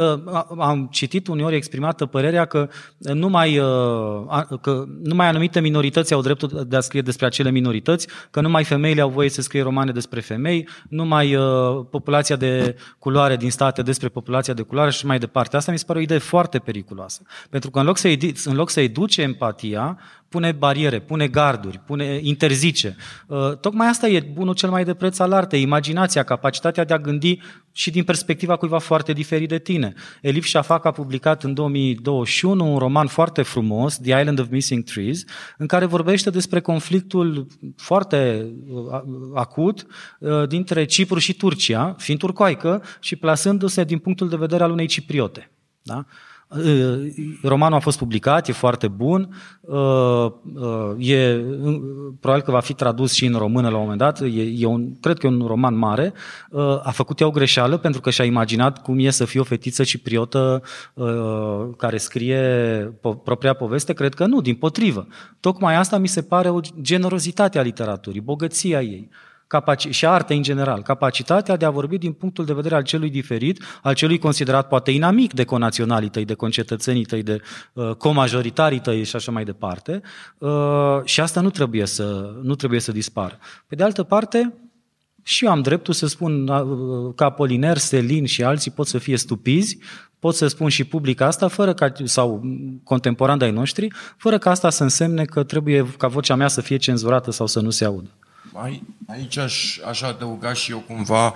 am citit uneori exprimată părerea că numai, uh, că numai anumite minorități au dreptul de a scrie despre acele minorități, că numai femeile au voie să scrie romane despre femei, numai uh, populația de culoare din state despre populația de culoare și mai departe. Asta mi se pare o idee foarte periculoasă. Pentru că în loc să, în loc să educe empatia, pune bariere, pune garduri, pune, interzice. Uh, tocmai asta e bunul cel mai de preț al artei, imaginația, capacitatea de a gândi și din perspectiva cuiva foarte diferit de tine. Elif Shafak a publicat în 2021 un roman foarte frumos, The Island of Missing Trees, în care vorbește despre conflictul foarte uh, acut uh, dintre Cipru și Turcia, fiind turcoaică și plasându-se din punctul de vedere al unei cipriote. Da? Romanul a fost publicat, e foarte bun, e, probabil că va fi tradus și în română la un moment dat, e, e un, cred că e un roman mare, a făcut ea o greșeală pentru că și-a imaginat cum e să fie o fetiță cipriotă care scrie propria poveste, cred că nu, din potrivă. Tocmai asta mi se pare o generozitate a literaturii, bogăția ei capaci- și a artei în general, capacitatea de a vorbi din punctul de vedere al celui diferit, al celui considerat poate inamic de conaționalii tăi, de concetățenii tăi, de uh, comajoritarii tăi și așa mai departe. Uh, și asta nu trebuie, să, nu trebuie să dispară. Pe de altă parte, și eu am dreptul să spun uh, că Apoliner, Selin și alții pot să fie stupizi, pot să spun și public asta, fără ca, sau contemporan de ai noștri, fără ca asta să însemne că trebuie ca vocea mea să fie cenzurată sau să nu se audă. Aici aș, aș adăuga și eu cumva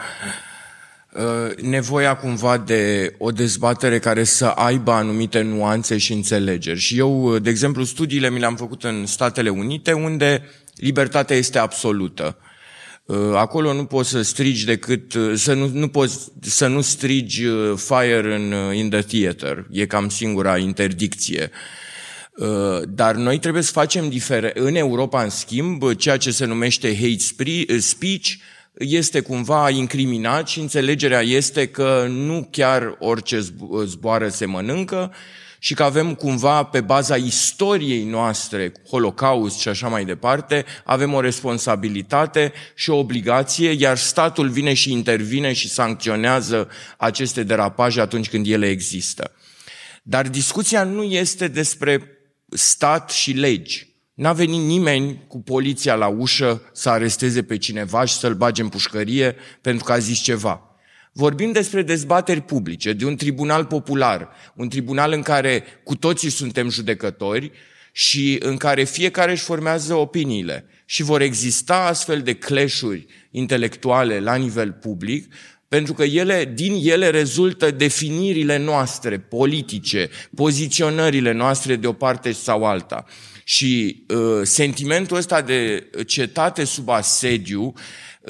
uh, nevoia cumva de o dezbatere care să aibă anumite nuanțe și înțelegeri. Și eu, de exemplu, studiile mi le-am făcut în Statele Unite, unde libertatea este absolută. Uh, acolo nu poți să strigi decât, uh, să nu, nu poți să nu strigi fire in, in the theater. E cam singura interdicție. Uh, dar noi trebuie să facem diferent. În Europa, în schimb, ceea ce se numește hate uh, speech este cumva incriminat și înțelegerea este că nu chiar orice zboară se mănâncă și că avem cumva pe baza istoriei noastre, Holocaust și așa mai departe, avem o responsabilitate și o obligație, iar statul vine și intervine și sancționează aceste derapaje atunci când ele există. Dar discuția nu este despre stat și legi. N-a venit nimeni cu poliția la ușă să aresteze pe cineva și să-l bage în pușcărie pentru că a zis ceva. Vorbim despre dezbateri publice, de un tribunal popular, un tribunal în care cu toții suntem judecători și în care fiecare își formează opiniile. Și vor exista astfel de cleșuri intelectuale la nivel public, pentru că ele, din ele rezultă definirile noastre politice, poziționările noastre de o parte sau alta. Și uh, sentimentul ăsta de cetate sub asediu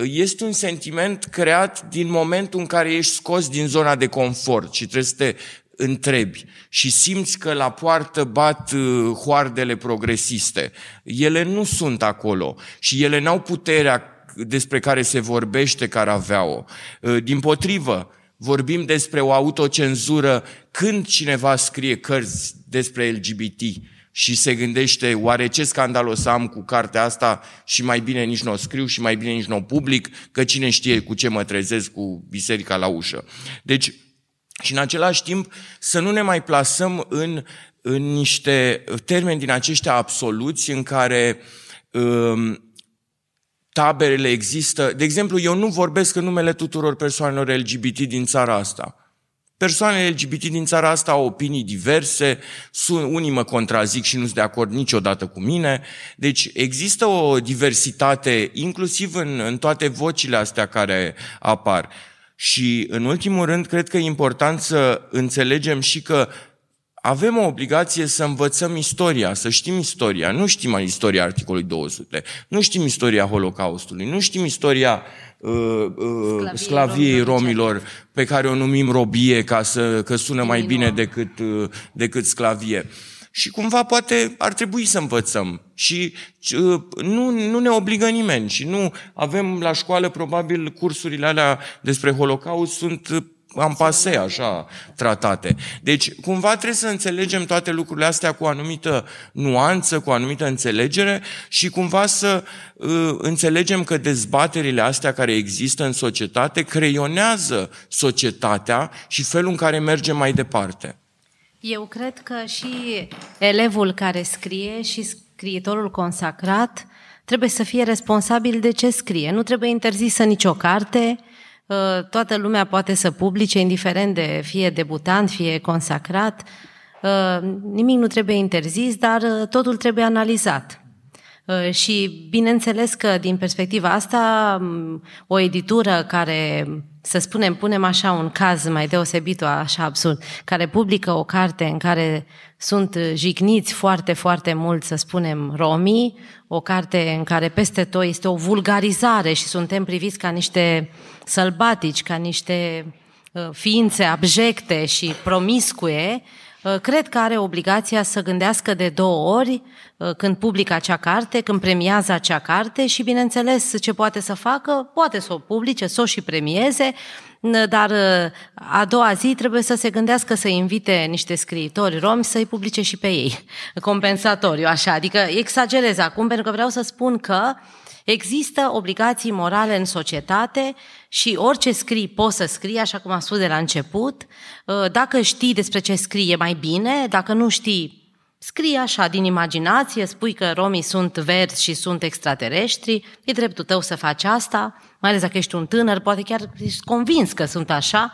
este un sentiment creat din momentul în care ești scos din zona de confort și trebuie să te întrebi și simți că la poartă bat uh, hoardele progresiste. Ele nu sunt acolo și ele n-au puterea despre care se vorbește care avea-o. Uh, din potrivă, vorbim despre o autocenzură când cineva scrie cărți despre LGBT și se gândește, oare ce scandal o să am cu cartea asta și mai bine nici nu o scriu și mai bine nici nu o public, că cine știe cu ce mă trezesc cu biserica la ușă. Deci, și în același timp să nu ne mai plasăm în, în niște termeni din aceștia absoluți în care um, taberele există. De exemplu, eu nu vorbesc în numele tuturor persoanelor LGBT din țara asta. Persoanele LGBT din țara asta au opinii diverse, sunt, unii mă contrazic și nu sunt de acord niciodată cu mine. Deci există o diversitate, inclusiv în, în toate vocile astea care apar. Și, în ultimul rând, cred că e important să înțelegem și că avem o obligație să învățăm istoria, să știm istoria. Nu știm istoria articolului 200, nu știm istoria Holocaustului, nu știm istoria uh, uh, sclaviei romilor, pe care o numim robie ca să că sună mai bine decât, uh, decât sclavie. Și cumva poate ar trebui să învățăm. Și uh, nu, nu ne obligă nimeni. Și nu avem la școală, probabil, cursurile alea despre Holocaust sunt uh, am pase așa tratate. Deci, cumva trebuie să înțelegem toate lucrurile astea cu o anumită nuanță, cu o anumită înțelegere și cumva să uh, înțelegem că dezbaterile astea care există în societate creionează societatea și felul în care mergem mai departe. Eu cred că și elevul care scrie și scriitorul consacrat trebuie să fie responsabil de ce scrie. Nu trebuie interzisă nicio carte, ă, toată lumea poate să publice, indiferent de fie debutant, fie consacrat. Ă, nimic nu trebuie interzis, dar ă, totul trebuie analizat. Și bineînțeles că din perspectiva asta, o editură care să spunem, punem așa un caz mai deosebit, așa absurd, care publică o carte în care sunt jigniți foarte, foarte mult, să spunem, romii, o carte în care peste tot este o vulgarizare și suntem priviți ca niște sălbatici, ca niște uh, ființe abjecte și promiscue, uh, cred că are obligația să gândească de două ori uh, când publică acea carte, când premiază acea carte și, bineînțeles, ce poate să facă, poate să o publice, să o și premieze, dar a doua zi trebuie să se gândească să invite niște scriitori romi să-i publice și pe ei, compensatoriu, așa. Adică exagerez acum, pentru că vreau să spun că Există obligații morale în societate și orice scrii poți să scrii, așa cum am spus de la început. Dacă știi despre ce scrii e mai bine, dacă nu știi Scrii așa, din imaginație, spui că romii sunt verzi și sunt extraterestri, e dreptul tău să faci asta, mai ales dacă ești un tânăr, poate chiar ești convins că sunt așa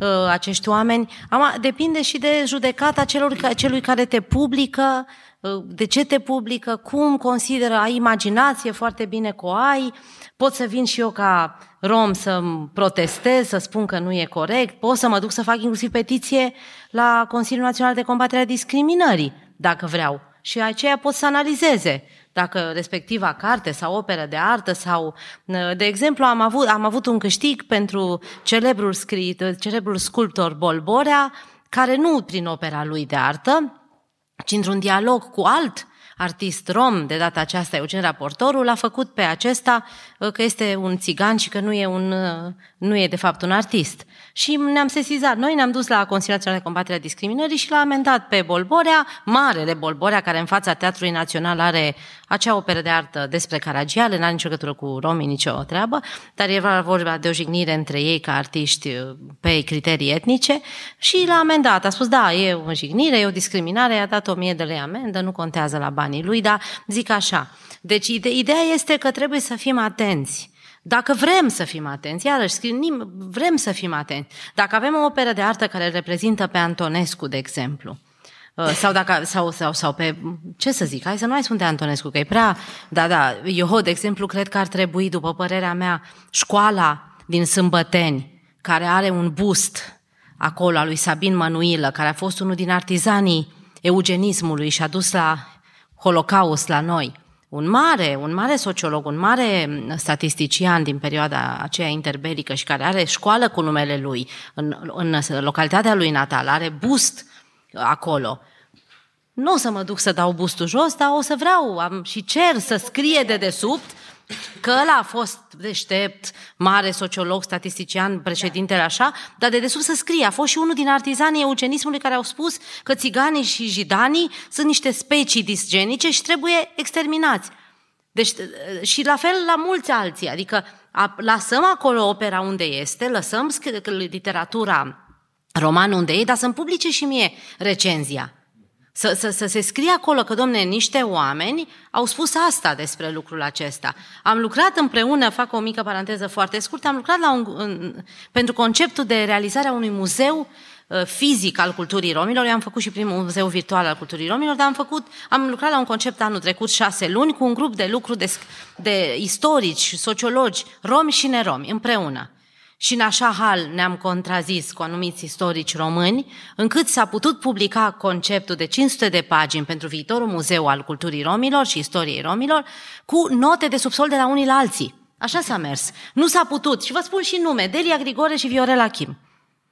uh, acești oameni. Ama, depinde și de judecata celor, celui care te publică, uh, de ce te publică, cum consideră, ai imaginație foarte bine că o ai, pot să vin și eu ca rom să protestez, să spun că nu e corect, pot să mă duc să fac inclusiv petiție la Consiliul Național de Combatere a Discriminării dacă vreau. Și aceea pot să analizeze dacă respectiva carte sau operă de artă sau, de exemplu, am avut, am avut un câștig pentru celebrul, scrit, celebrul sculptor Bolborea, care nu prin opera lui de artă, ci într-un dialog cu alt artist rom, de data aceasta Eugen Raportorul, a făcut pe acesta că este un țigan și că nu e, un, nu e de fapt un artist și ne-am sesizat. Noi ne-am dus la Consiliul Național de Combatere a Discriminării și l-a amendat pe Bolborea, marele Bolborea, care în fața Teatrului Național are acea operă de artă despre Caragiale, n-are nicio legătură cu romii, nicio treabă, dar era vorba de o jignire între ei ca artiști pe criterii etnice și l-a amendat. A spus, da, e o jignire, e o discriminare, i-a dat o mie de lei amendă, nu contează la banii lui, dar zic așa. Deci ideea este că trebuie să fim atenți dacă vrem să fim atenți, iarăși scriem, vrem să fim atenți. Dacă avem o operă de artă care reprezintă pe Antonescu, de exemplu, uh, sau, dacă, sau, sau, sau pe, ce să zic, hai să nu mai spun de Antonescu, că e prea, da, da, eu, de exemplu, cred că ar trebui, după părerea mea, școala din Sâmbăteni, care are un bust acolo, al lui Sabin Manuilă, care a fost unul din artizanii eugenismului și a dus la Holocaust la noi, un mare, un mare sociolog, un mare statistician din perioada aceea interbelică și care are școală cu numele lui în, în localitatea lui natală, are bust acolo. Nu o să mă duc să dau bustul jos, dar o să vreau am, și cer să scrie de desubt că ăla a fost deștept, mare sociolog, statistician, președintele așa, dar de desubt să scrie. A fost și unul din artizanii eugenismului care au spus că țiganii și jidanii sunt niște specii disgenice și trebuie exterminați. Deci, și la fel la mulți alții. Adică a, lăsăm acolo opera unde este, lăsăm literatura romană unde e, dar să-mi publice și mie recenzia. Să, să, să se scrie acolo că, domne, niște oameni au spus asta despre lucrul acesta. Am lucrat împreună, fac o mică paranteză foarte scurtă, am lucrat la un, în, pentru conceptul de realizare a unui muzeu uh, fizic al culturii romilor. Eu am făcut și primul muzeu virtual al culturii romilor, dar am, făcut, am lucrat la un concept anul trecut, șase luni, cu un grup de lucru de, de istorici, sociologi, romi și neromi, împreună. Și în așa hal ne-am contrazis cu anumiți istorici români, încât s-a putut publica conceptul de 500 de pagini pentru viitorul muzeu al culturii romilor și istoriei romilor, cu note de subsol de la unii la alții. Așa s-a mers. Nu s-a putut. Și vă spun și nume, Delia Grigore și Viorela Kim.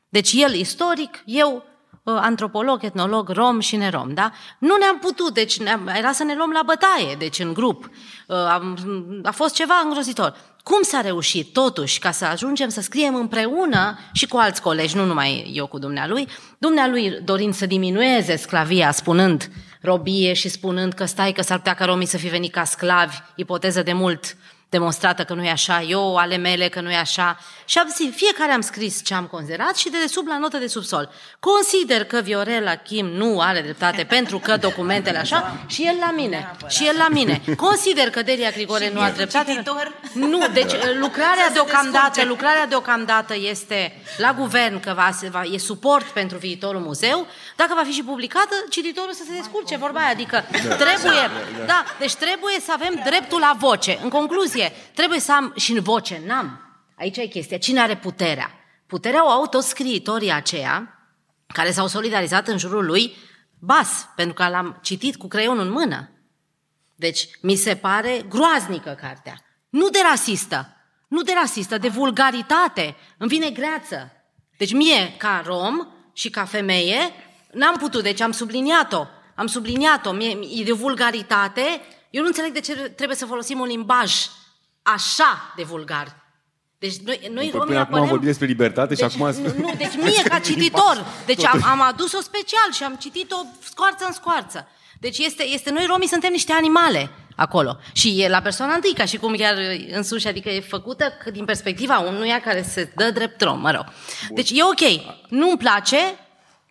Deci el istoric, eu ă, antropolog, etnolog, rom și nerom, da? Nu ne-am putut, deci era să ne luăm la bătaie, deci în grup. Ă, a, a fost ceva îngrozitor. Cum s-a reușit totuși ca să ajungem să scriem împreună și cu alți colegi, nu numai eu cu dumnealui, dumnealui dorind să diminueze sclavia, spunând robie și spunând că stai că s-ar putea ca romii să fi venit ca sclavi, ipoteză de mult demonstrată că nu e așa, eu ale mele că nu e așa. Și am zis, fiecare am scris ce am considerat și de sub la notă de subsol. Consider că Viorela Kim nu are dreptate pentru că documentele așa și el la mine. Și el la mine. Consider că Delia Grigore nu are dreptate. Cititor? Nu, deci lucrarea deocamdată, lucrarea deocamdată este la guvern că va, va, e suport pentru viitorul muzeu. Dacă va fi și publicată, cititorul să se descurce, vorba aia. Adică trebuie, da, deci trebuie să avem dreptul la voce. În concluzie, fie, trebuie să am și în voce, n-am. Aici e chestia. Cine are puterea? Puterea o au toți scriitorii aceia care s-au solidarizat în jurul lui Bas, pentru că l-am citit cu creionul în mână. Deci, mi se pare groaznică cartea. Nu de rasistă, nu de rasistă, de vulgaritate. Îmi vine greață. Deci mie, ca rom și ca femeie, n-am putut, deci am subliniat-o. Am subliniat-o, mie, e de vulgaritate. Eu nu înțeleg de ce trebuie să folosim un limbaj așa de vulgar. Deci noi, noi romii apărăm... Acum am vorbit despre libertate deci, și acum... Nu, nu, deci mie ca cititor. Deci am, am adus-o special și am citit-o scoarță în scoarță. Deci este, este noi romii suntem niște animale acolo. Și e la persoana întâi, ca și cum chiar însuși, adică e făcută din perspectiva unuia care se dă drept rom, mă rog. Deci e ok. Nu-mi place,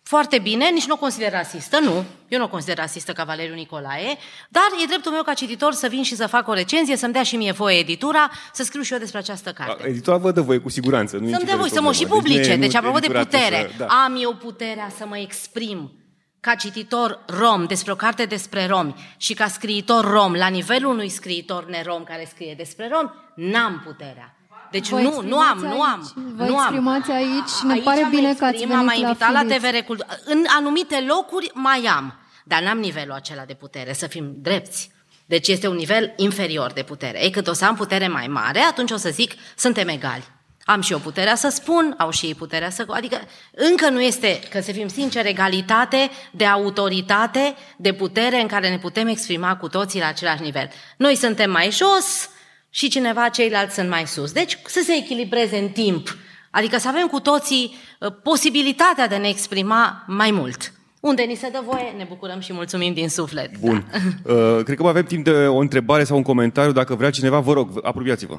foarte bine, nici nu o consider rasistă, nu. Eu nu o consider rasistă ca Valeriu Nicolae, dar e dreptul meu ca cititor să vin și să fac o recenzie, să-mi dea și mie voie editura, să scriu și eu despre această carte. Editura vă dă voie cu siguranță. Nu să-mi dea voie, să mă și deci publice. Deci, deci apropo de putere, să, da. am eu puterea să mă exprim ca cititor rom despre o carte despre romi și ca scriitor rom, la nivelul unui scriitor nerom care scrie despre romi, n-am puterea. Deci vă nu, nu am, nu am. Vă nu exprimați am. aici, ne aici pare bine că ați venit am invitat la, la TVR Cultura. În anumite locuri mai am, dar n-am nivelul acela de putere, să fim drepți. Deci este un nivel inferior de putere. Ei, cât o să am putere mai mare, atunci o să zic, suntem egali. Am și eu puterea să spun, au și ei puterea să... Adică încă nu este, că să fim sinceri, egalitate de autoritate, de putere în care ne putem exprima cu toții la același nivel. Noi suntem mai jos, și cineva, ceilalți sunt mai sus. Deci să se echilibreze în timp, adică să avem cu toții uh, posibilitatea de ne exprima mai mult. Unde ni se dă voie, ne bucurăm și mulțumim din suflet. Bun. Da. Uh, cred că mai avem timp de o întrebare sau un comentariu. Dacă vrea cineva, vă rog, apropiați-vă.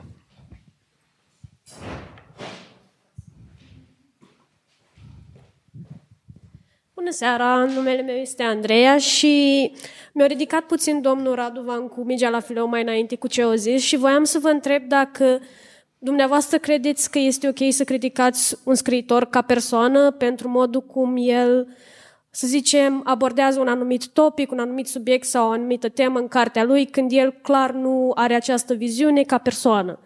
Bună seara, numele meu este Andreea și mi-a ridicat puțin domnul Radu Van cu mingea la fileu mai înainte cu ce au zis și voiam să vă întreb dacă dumneavoastră credeți că este ok să criticați un scriitor ca persoană pentru modul cum el, să zicem, abordează un anumit topic, un anumit subiect sau o anumită temă în cartea lui, când el clar nu are această viziune ca persoană.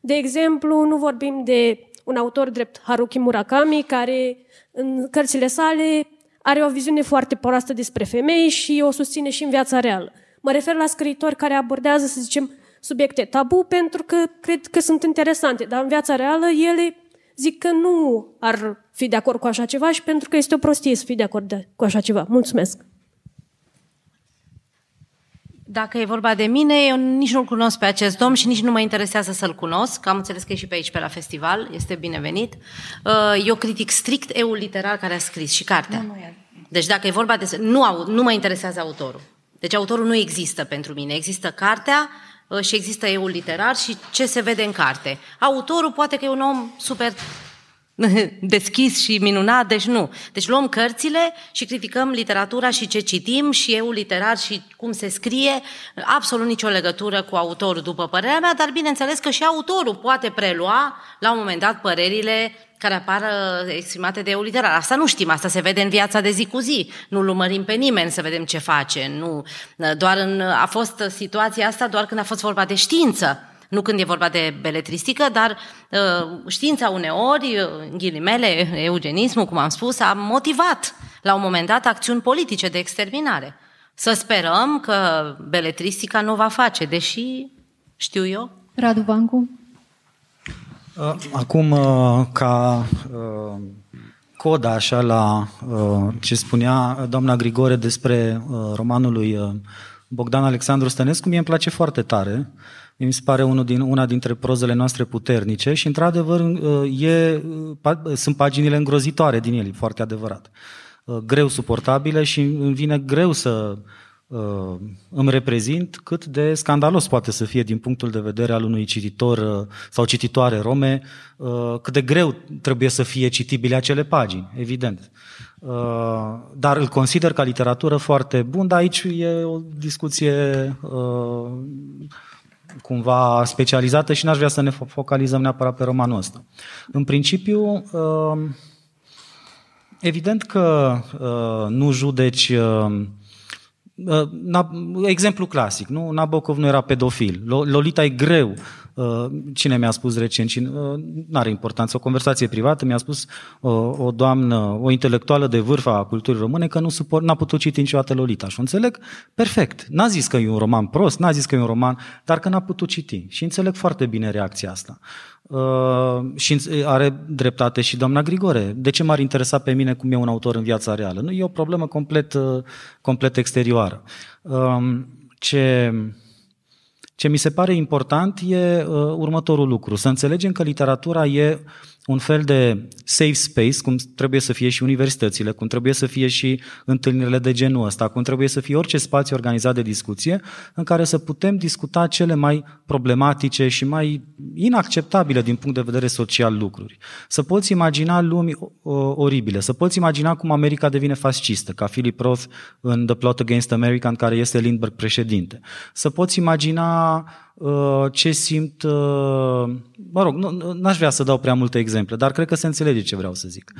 De exemplu, nu vorbim de un autor drept Haruki Murakami, care în cărțile sale are o viziune foarte proastă despre femei și o susține și în viața reală. Mă refer la scriitori care abordează, să zicem, subiecte tabu pentru că cred că sunt interesante, dar în viața reală ele zic că nu ar fi de acord cu așa ceva și pentru că este o prostie să fii de acord de, cu așa ceva. Mulțumesc! Dacă e vorba de mine, eu nici nu-l cunosc pe acest domn și nici nu mă interesează să-l cunosc. Am înțeles că e și pe aici, pe la festival, este binevenit. Uh, eu critic strict eu literar care a scris și cartea. Nu, nu e. Deci dacă e vorba de... Nu, nu mă interesează autorul. Deci autorul nu există pentru mine. Există cartea uh, și există eu literar și ce se vede în carte. Autorul poate că e un om super deschis și minunat, deci nu. Deci luăm cărțile și criticăm literatura și ce citim și eu literar și cum se scrie, absolut nicio legătură cu autorul, după părerea mea, dar bineînțeles că și autorul poate prelua la un moment dat părerile care apar exprimate de eu literar. Asta nu știm, asta se vede în viața de zi cu zi. Nu lumărim pe nimeni să vedem ce face. Nu, doar în, a fost situația asta doar când a fost vorba de știință nu când e vorba de beletristică, dar uh, știința uneori, uh, în ghilimele, eugenismul, cum am spus, a motivat la un moment dat acțiuni politice de exterminare. Să sperăm că beletristica nu va face, deși știu eu. Radu Bancu? Uh, acum, ca coda așa la ce spunea doamna Grigore despre romanul lui Bogdan Alexandru Stănescu, mie îmi place foarte tare mi se pare unul din, una dintre prozele noastre puternice și, într-adevăr, uh, e, uh, sunt paginile îngrozitoare din ele, foarte adevărat. Uh, greu suportabile și îmi vine greu să îmi reprezint cât de scandalos poate să fie din punctul de vedere al unui cititor sau cititoare rome, cât de greu trebuie să fie citibile acele pagini, evident. Dar îl consider ca literatură foarte bun, dar aici e o discuție cumva specializată și n-aș vrea să ne focalizăm neapărat pe romanul ăsta. În principiu, um, evident că uh, nu judeci uh, uh, exemplu clasic, nu? Nabokov nu era pedofil. Lolita e greu Uh, cine mi-a spus recent, și uh, nu are importanță, o conversație privată, mi-a spus o, uh, o doamnă, o intelectuală de vârf a culturii române că nu suport, n-a putut citi niciodată Lolita. Și o înțeleg perfect. N-a zis că e un roman prost, n-a zis că e un roman, dar că n-a putut citi. Și înțeleg foarte bine reacția asta. Uh, și are dreptate și doamna Grigore. De ce m-ar interesa pe mine cum e un autor în viața reală? Nu, e o problemă complet, uh, complet exterioară. Uh, ce ce mi se pare important e uh, următorul lucru, să înțelegem că literatura e un fel de safe space, cum trebuie să fie și universitățile, cum trebuie să fie și întâlnirile de genul ăsta, cum trebuie să fie orice spațiu organizat de discuție, în care să putem discuta cele mai problematice și mai inacceptabile din punct de vedere social lucruri. Să poți imagina lumi oribile, să poți imagina cum America devine fascistă, ca Philip Roth în The Plot Against America, în care este Lindbergh președinte. Să poți imagina Uh, ce simt, uh, mă rog, nu, n-aș vrea să dau prea multe exemple, dar cred că se înțelege ce vreau să zic.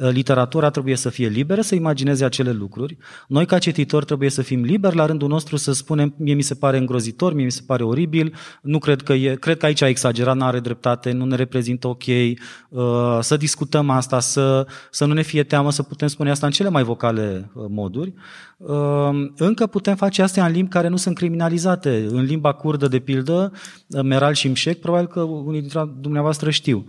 Uh, literatura trebuie să fie liberă să imagineze acele lucruri. Noi, ca cititori, trebuie să fim liberi la rândul nostru să spunem, mie mi se pare îngrozitor, mie mi se pare oribil, nu cred că e, cred că aici a exagerat, nu are dreptate, nu ne reprezintă ok, să discutăm asta, să, să nu ne fie teamă, să putem spune asta în cele mai vocale moduri. Încă putem face astea în limbi care nu sunt criminalizate. În limba curdă, de pildă, Meral Shimshek, probabil că unii dintre dumneavoastră știu.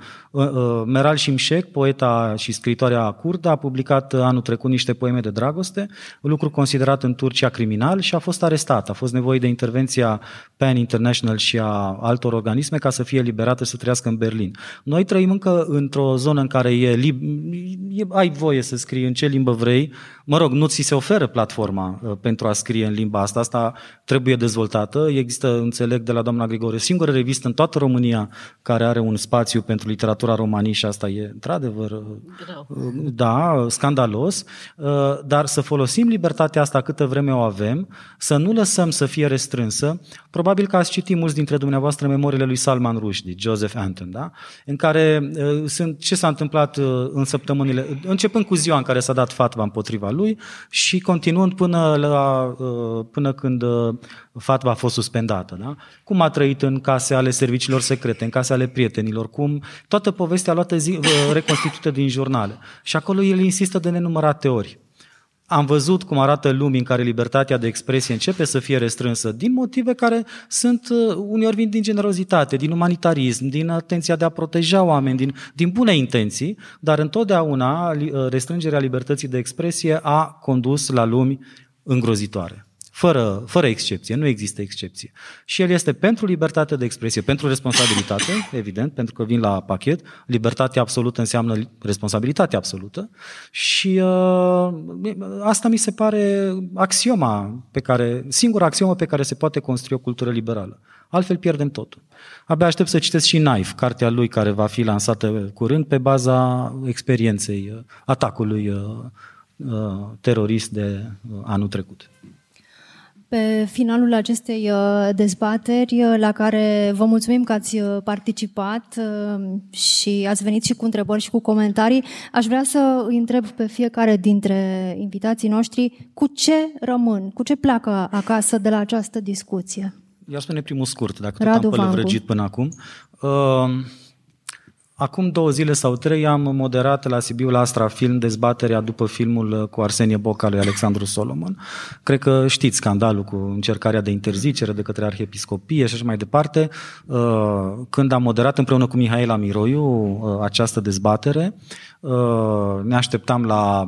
Meral Shimshek, poeta și scritoarea curdă, a publicat anul trecut niște poeme de dragoste, un lucru considerat în Turcia criminal și a fost arestat. A fost nevoie de intervenția PAN International și a altor organisme ca să fie liberată să trăiască în Berlin. Noi trăim încă într-o zonă în care e, lib- e ai voie să scrii în ce limbă vrei, mă rog, nu ți se oferă platforma uh, pentru a scrie în limba asta, asta trebuie dezvoltată. Există, înțeleg de la doamna Grigore, singură revistă în toată România care are un spațiu pentru literatura romanii și asta e, într-adevăr, uh, Greu. Uh, da, scandalos, dar să folosim libertatea asta câtă vreme o avem, să nu lăsăm să fie restrânsă. Probabil că ați citit mulți dintre dumneavoastră memoriile lui Salman Rushdie, Joseph Anton, da? în care sunt ce s-a întâmplat în săptămânile, începând cu ziua în care s-a dat fatva împotriva lui și continuând până, la, uh, până când uh, fatva a fost suspendată. Da? Cum a trăit în case ale serviciilor secrete, în case ale prietenilor, cum toată povestea luată zi, uh, reconstituită din jurnale. Și acolo el insistă de nenumărate ori. am văzut cum arată lumii în care libertatea de expresie începe să fie restrânsă din motive care sunt uh, uneori vin din generozitate, din umanitarism, din atenția de a proteja oameni, din, din bune intenții, dar întotdeauna uh, restrângerea libertății de expresie a condus la lumi îngrozitoare fără, fără excepție, nu există excepție. Și el este pentru libertate de expresie, pentru responsabilitate, evident, pentru că vin la pachet. Libertatea absolută înseamnă responsabilitate absolută și uh, asta mi se pare axioma pe care, singura axiomă pe care se poate construi o cultură liberală. Altfel pierdem totul. Abia aștept să citesc și Knife, cartea lui care va fi lansată curând pe baza experienței uh, atacului uh, uh, terorist de anul trecut pe finalul acestei uh, dezbateri, uh, la care vă mulțumim că ați uh, participat și ați venit și cu întrebări și cu comentarii. Aș vrea să îi întreb pe fiecare dintre invitații noștri cu ce rămân, cu ce pleacă acasă de la această discuție. Eu spune primul scurt, dacă tot Radu am pălăvrăgit până acum. Uh, Acum două zile sau trei am moderat la Sibiu la Astra Film dezbaterea după filmul uh, cu Arsenie Boca lui Alexandru Solomon. Cred că știți scandalul cu încercarea de interzicere de către arhiepiscopie și așa mai departe. Uh, când am moderat împreună cu Mihaela Miroiu uh, această dezbatere, ne așteptam la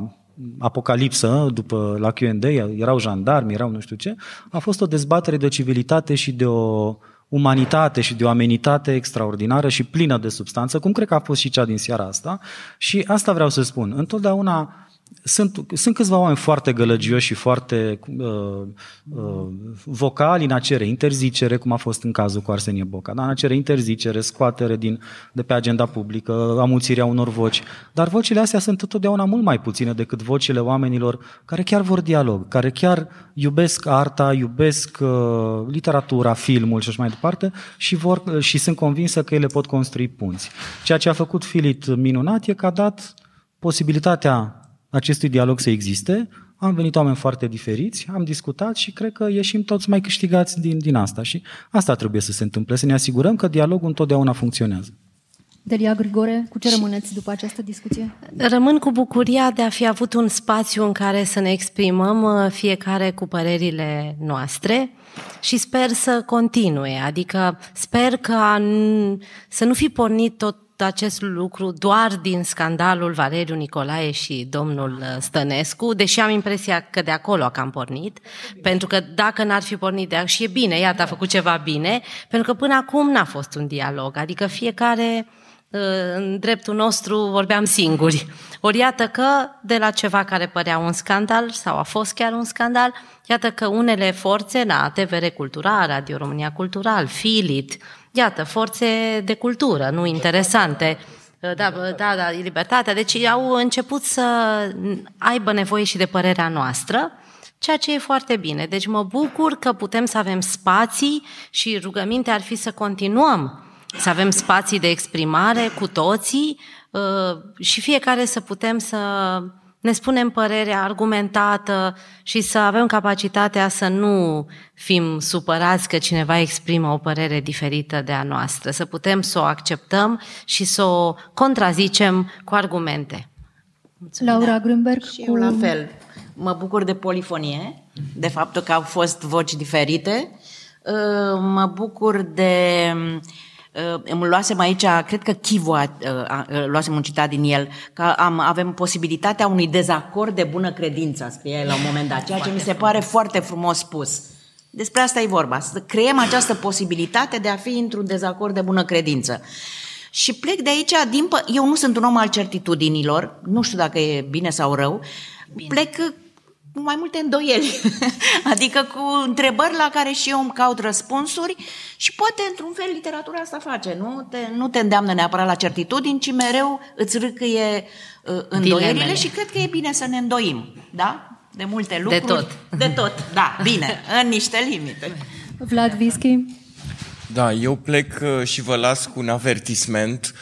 apocalipsă după la Q&A, erau jandarmi, erau nu știu ce, a fost o dezbatere de o civilitate și de o umanitate și de o amenitate extraordinară și plină de substanță, cum cred că a fost și cea din seara asta. Și asta vreau să spun. Întotdeauna sunt, sunt câțiva oameni foarte gălăgioși și foarte uh, uh, vocali în a cere interzicere, cum a fost în cazul cu Arsenie Boca, da? în a cere interzicere, scoatere din, de pe agenda publică, amuțirea unor voci. Dar vocile astea sunt întotdeauna mult mai puține decât vocile oamenilor care chiar vor dialog, care chiar iubesc arta, iubesc uh, literatura, filmul și așa mai departe și, vor, uh, și sunt convinsă că ele pot construi punți. Ceea ce a făcut Filit minunat e că a dat posibilitatea acestui dialog să existe. Am venit oameni foarte diferiți, am discutat și cred că ieșim toți mai câștigați din, din asta. Și asta trebuie să se întâmple, să ne asigurăm că dialogul întotdeauna funcționează. Delia Grigore, cu ce rămâneți după această discuție? Rămân cu bucuria de a fi avut un spațiu în care să ne exprimăm uh, fiecare cu părerile noastre și sper să continue. Adică sper că să nu fi pornit tot acest lucru doar din scandalul Valeriu Nicolae și domnul uh, Stănescu, deși am impresia că de acolo a cam pornit, pentru că dacă n-ar fi pornit de și e bine, iată, a făcut ceva bine, pentru că până acum n-a fost un dialog, adică fiecare uh, în dreptul nostru vorbeam singuri. Ori iată că de la ceva care părea un scandal sau a fost chiar un scandal, iată că unele forțe la TVR Cultural, Radio România Cultural, Filit, Iată, forțe de cultură, nu interesante. Da, da, da, libertatea. Deci au început să aibă nevoie și de părerea noastră, ceea ce e foarte bine. Deci mă bucur că putem să avem spații și rugăminte ar fi să continuăm să avem spații de exprimare cu toții uh, și fiecare să putem să ne spunem părerea argumentată și să avem capacitatea să nu fim supărați că cineva exprimă o părere diferită de a noastră, să putem să o acceptăm și să o contrazicem cu argumente. Mulțumim. Laura Grünberg. Și cu... eu la fel. Mă bucur de polifonie, de faptul că au fost voci diferite. Mă bucur de Uh, îmi luasem aici, cred că Chivu a, a, a, luasem un citat din el, că am, avem posibilitatea unui dezacord de bună credință, scria el la un moment dat, ceea ce mi se pare foarte frumos spus. Despre asta e vorba, să creăm această posibilitate de a fi într-un dezacord de bună credință. Și plec de aici, din pă- eu nu sunt un om al certitudinilor, nu știu dacă e bine sau rău, bine. plec cu mai multe îndoieli, adică cu întrebări la care și eu îmi caut răspunsuri și poate, într-un fel, literatura asta face, nu te, nu te îndeamnă neapărat la certitudini, ci mereu îți râcâie uh, îndoielile Dilemele. și cred că e bine să ne îndoim, da? De multe lucruri. De tot. De tot, da, bine, în niște limite. Vlad Vischi? Da, eu plec uh, și vă las cu un avertisment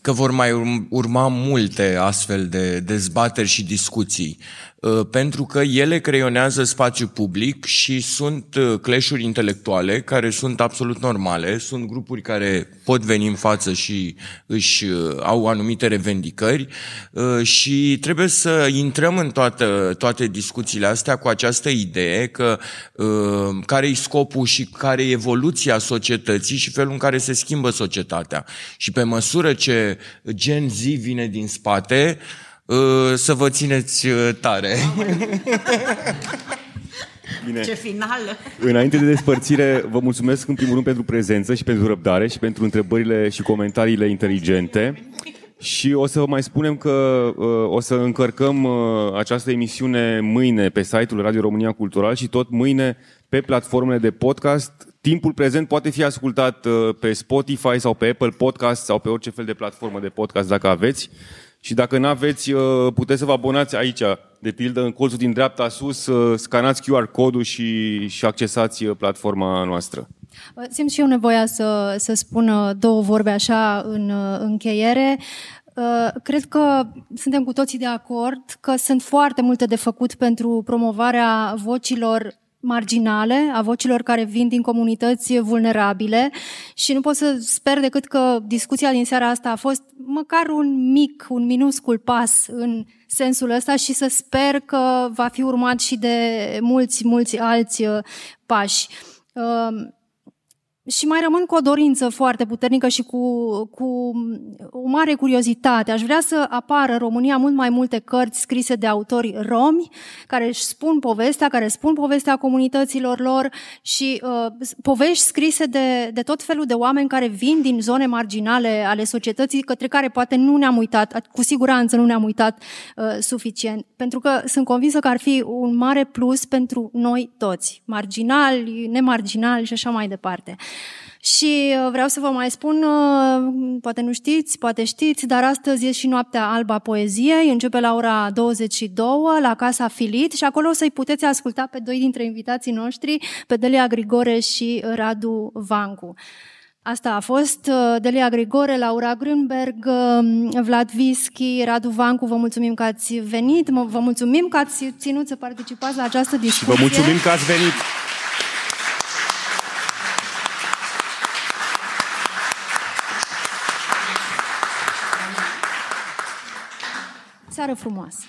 că vor mai urma multe astfel de dezbateri și discuții. Uh, pentru că ele creionează spațiu public și sunt uh, cleșuri intelectuale care sunt absolut normale, sunt grupuri care pot veni în față și își uh, au anumite revendicări și trebuie să intrăm în toate, toate discuțiile astea cu această idee că care e scopul și care e evoluția societății și felul în care se schimbă societatea. Și pe măsură ce Gen Z vine din spate, Uh, să vă țineți uh, tare. Bine. Ce final! Înainte de despărțire, vă mulțumesc în primul rând pentru prezență și pentru răbdare și pentru întrebările și comentariile inteligente. Și o să vă mai spunem că uh, o să încărcăm uh, această emisiune mâine pe site-ul Radio România Cultural și tot mâine pe platformele de podcast. Timpul prezent poate fi ascultat uh, pe Spotify sau pe Apple Podcast sau pe orice fel de platformă de podcast dacă aveți. Și dacă nu aveți, uh, puteți să vă abonați aici, de pildă în colțul din dreapta sus, uh, scanați QR codul și, și accesați uh, platforma noastră. Simt și eu nevoia să, să spun două vorbe așa în încheiere. Cred că suntem cu toții de acord că sunt foarte multe de făcut pentru promovarea vocilor marginale, a vocilor care vin din comunități vulnerabile și nu pot să sper decât că discuția din seara asta a fost măcar un mic, un minuscul pas în sensul ăsta și să sper că va fi urmat și de mulți, mulți alți uh, pași. Uh, și mai rămân cu o dorință foarte puternică și cu, cu o mare curiozitate. Aș vrea să apară în România mult mai multe cărți scrise de autori romi, care își spun povestea, care spun povestea comunităților lor și uh, povești scrise de, de tot felul de oameni care vin din zone marginale ale societății, către care poate nu ne-am uitat, cu siguranță nu ne-am uitat uh, suficient. Pentru că sunt convinsă că ar fi un mare plus pentru noi toți, marginali, nemarginali și așa mai departe. Și uh, vreau să vă mai spun, uh, poate nu știți, poate știți, dar astăzi e și noaptea alba poeziei, începe la ora 22 la Casa Filit și acolo o să-i puteți asculta pe doi dintre invitații noștri, pe Delia Grigore și Radu Vancu. Asta a fost uh, Delia Grigore, Laura Grünberg, Vlad Vischi, Radu Vancu, vă mulțumim că ați venit, vă mulțumim că ați ținut să participați la această discuție. Și vă mulțumim că ați venit. Seară frumoasă!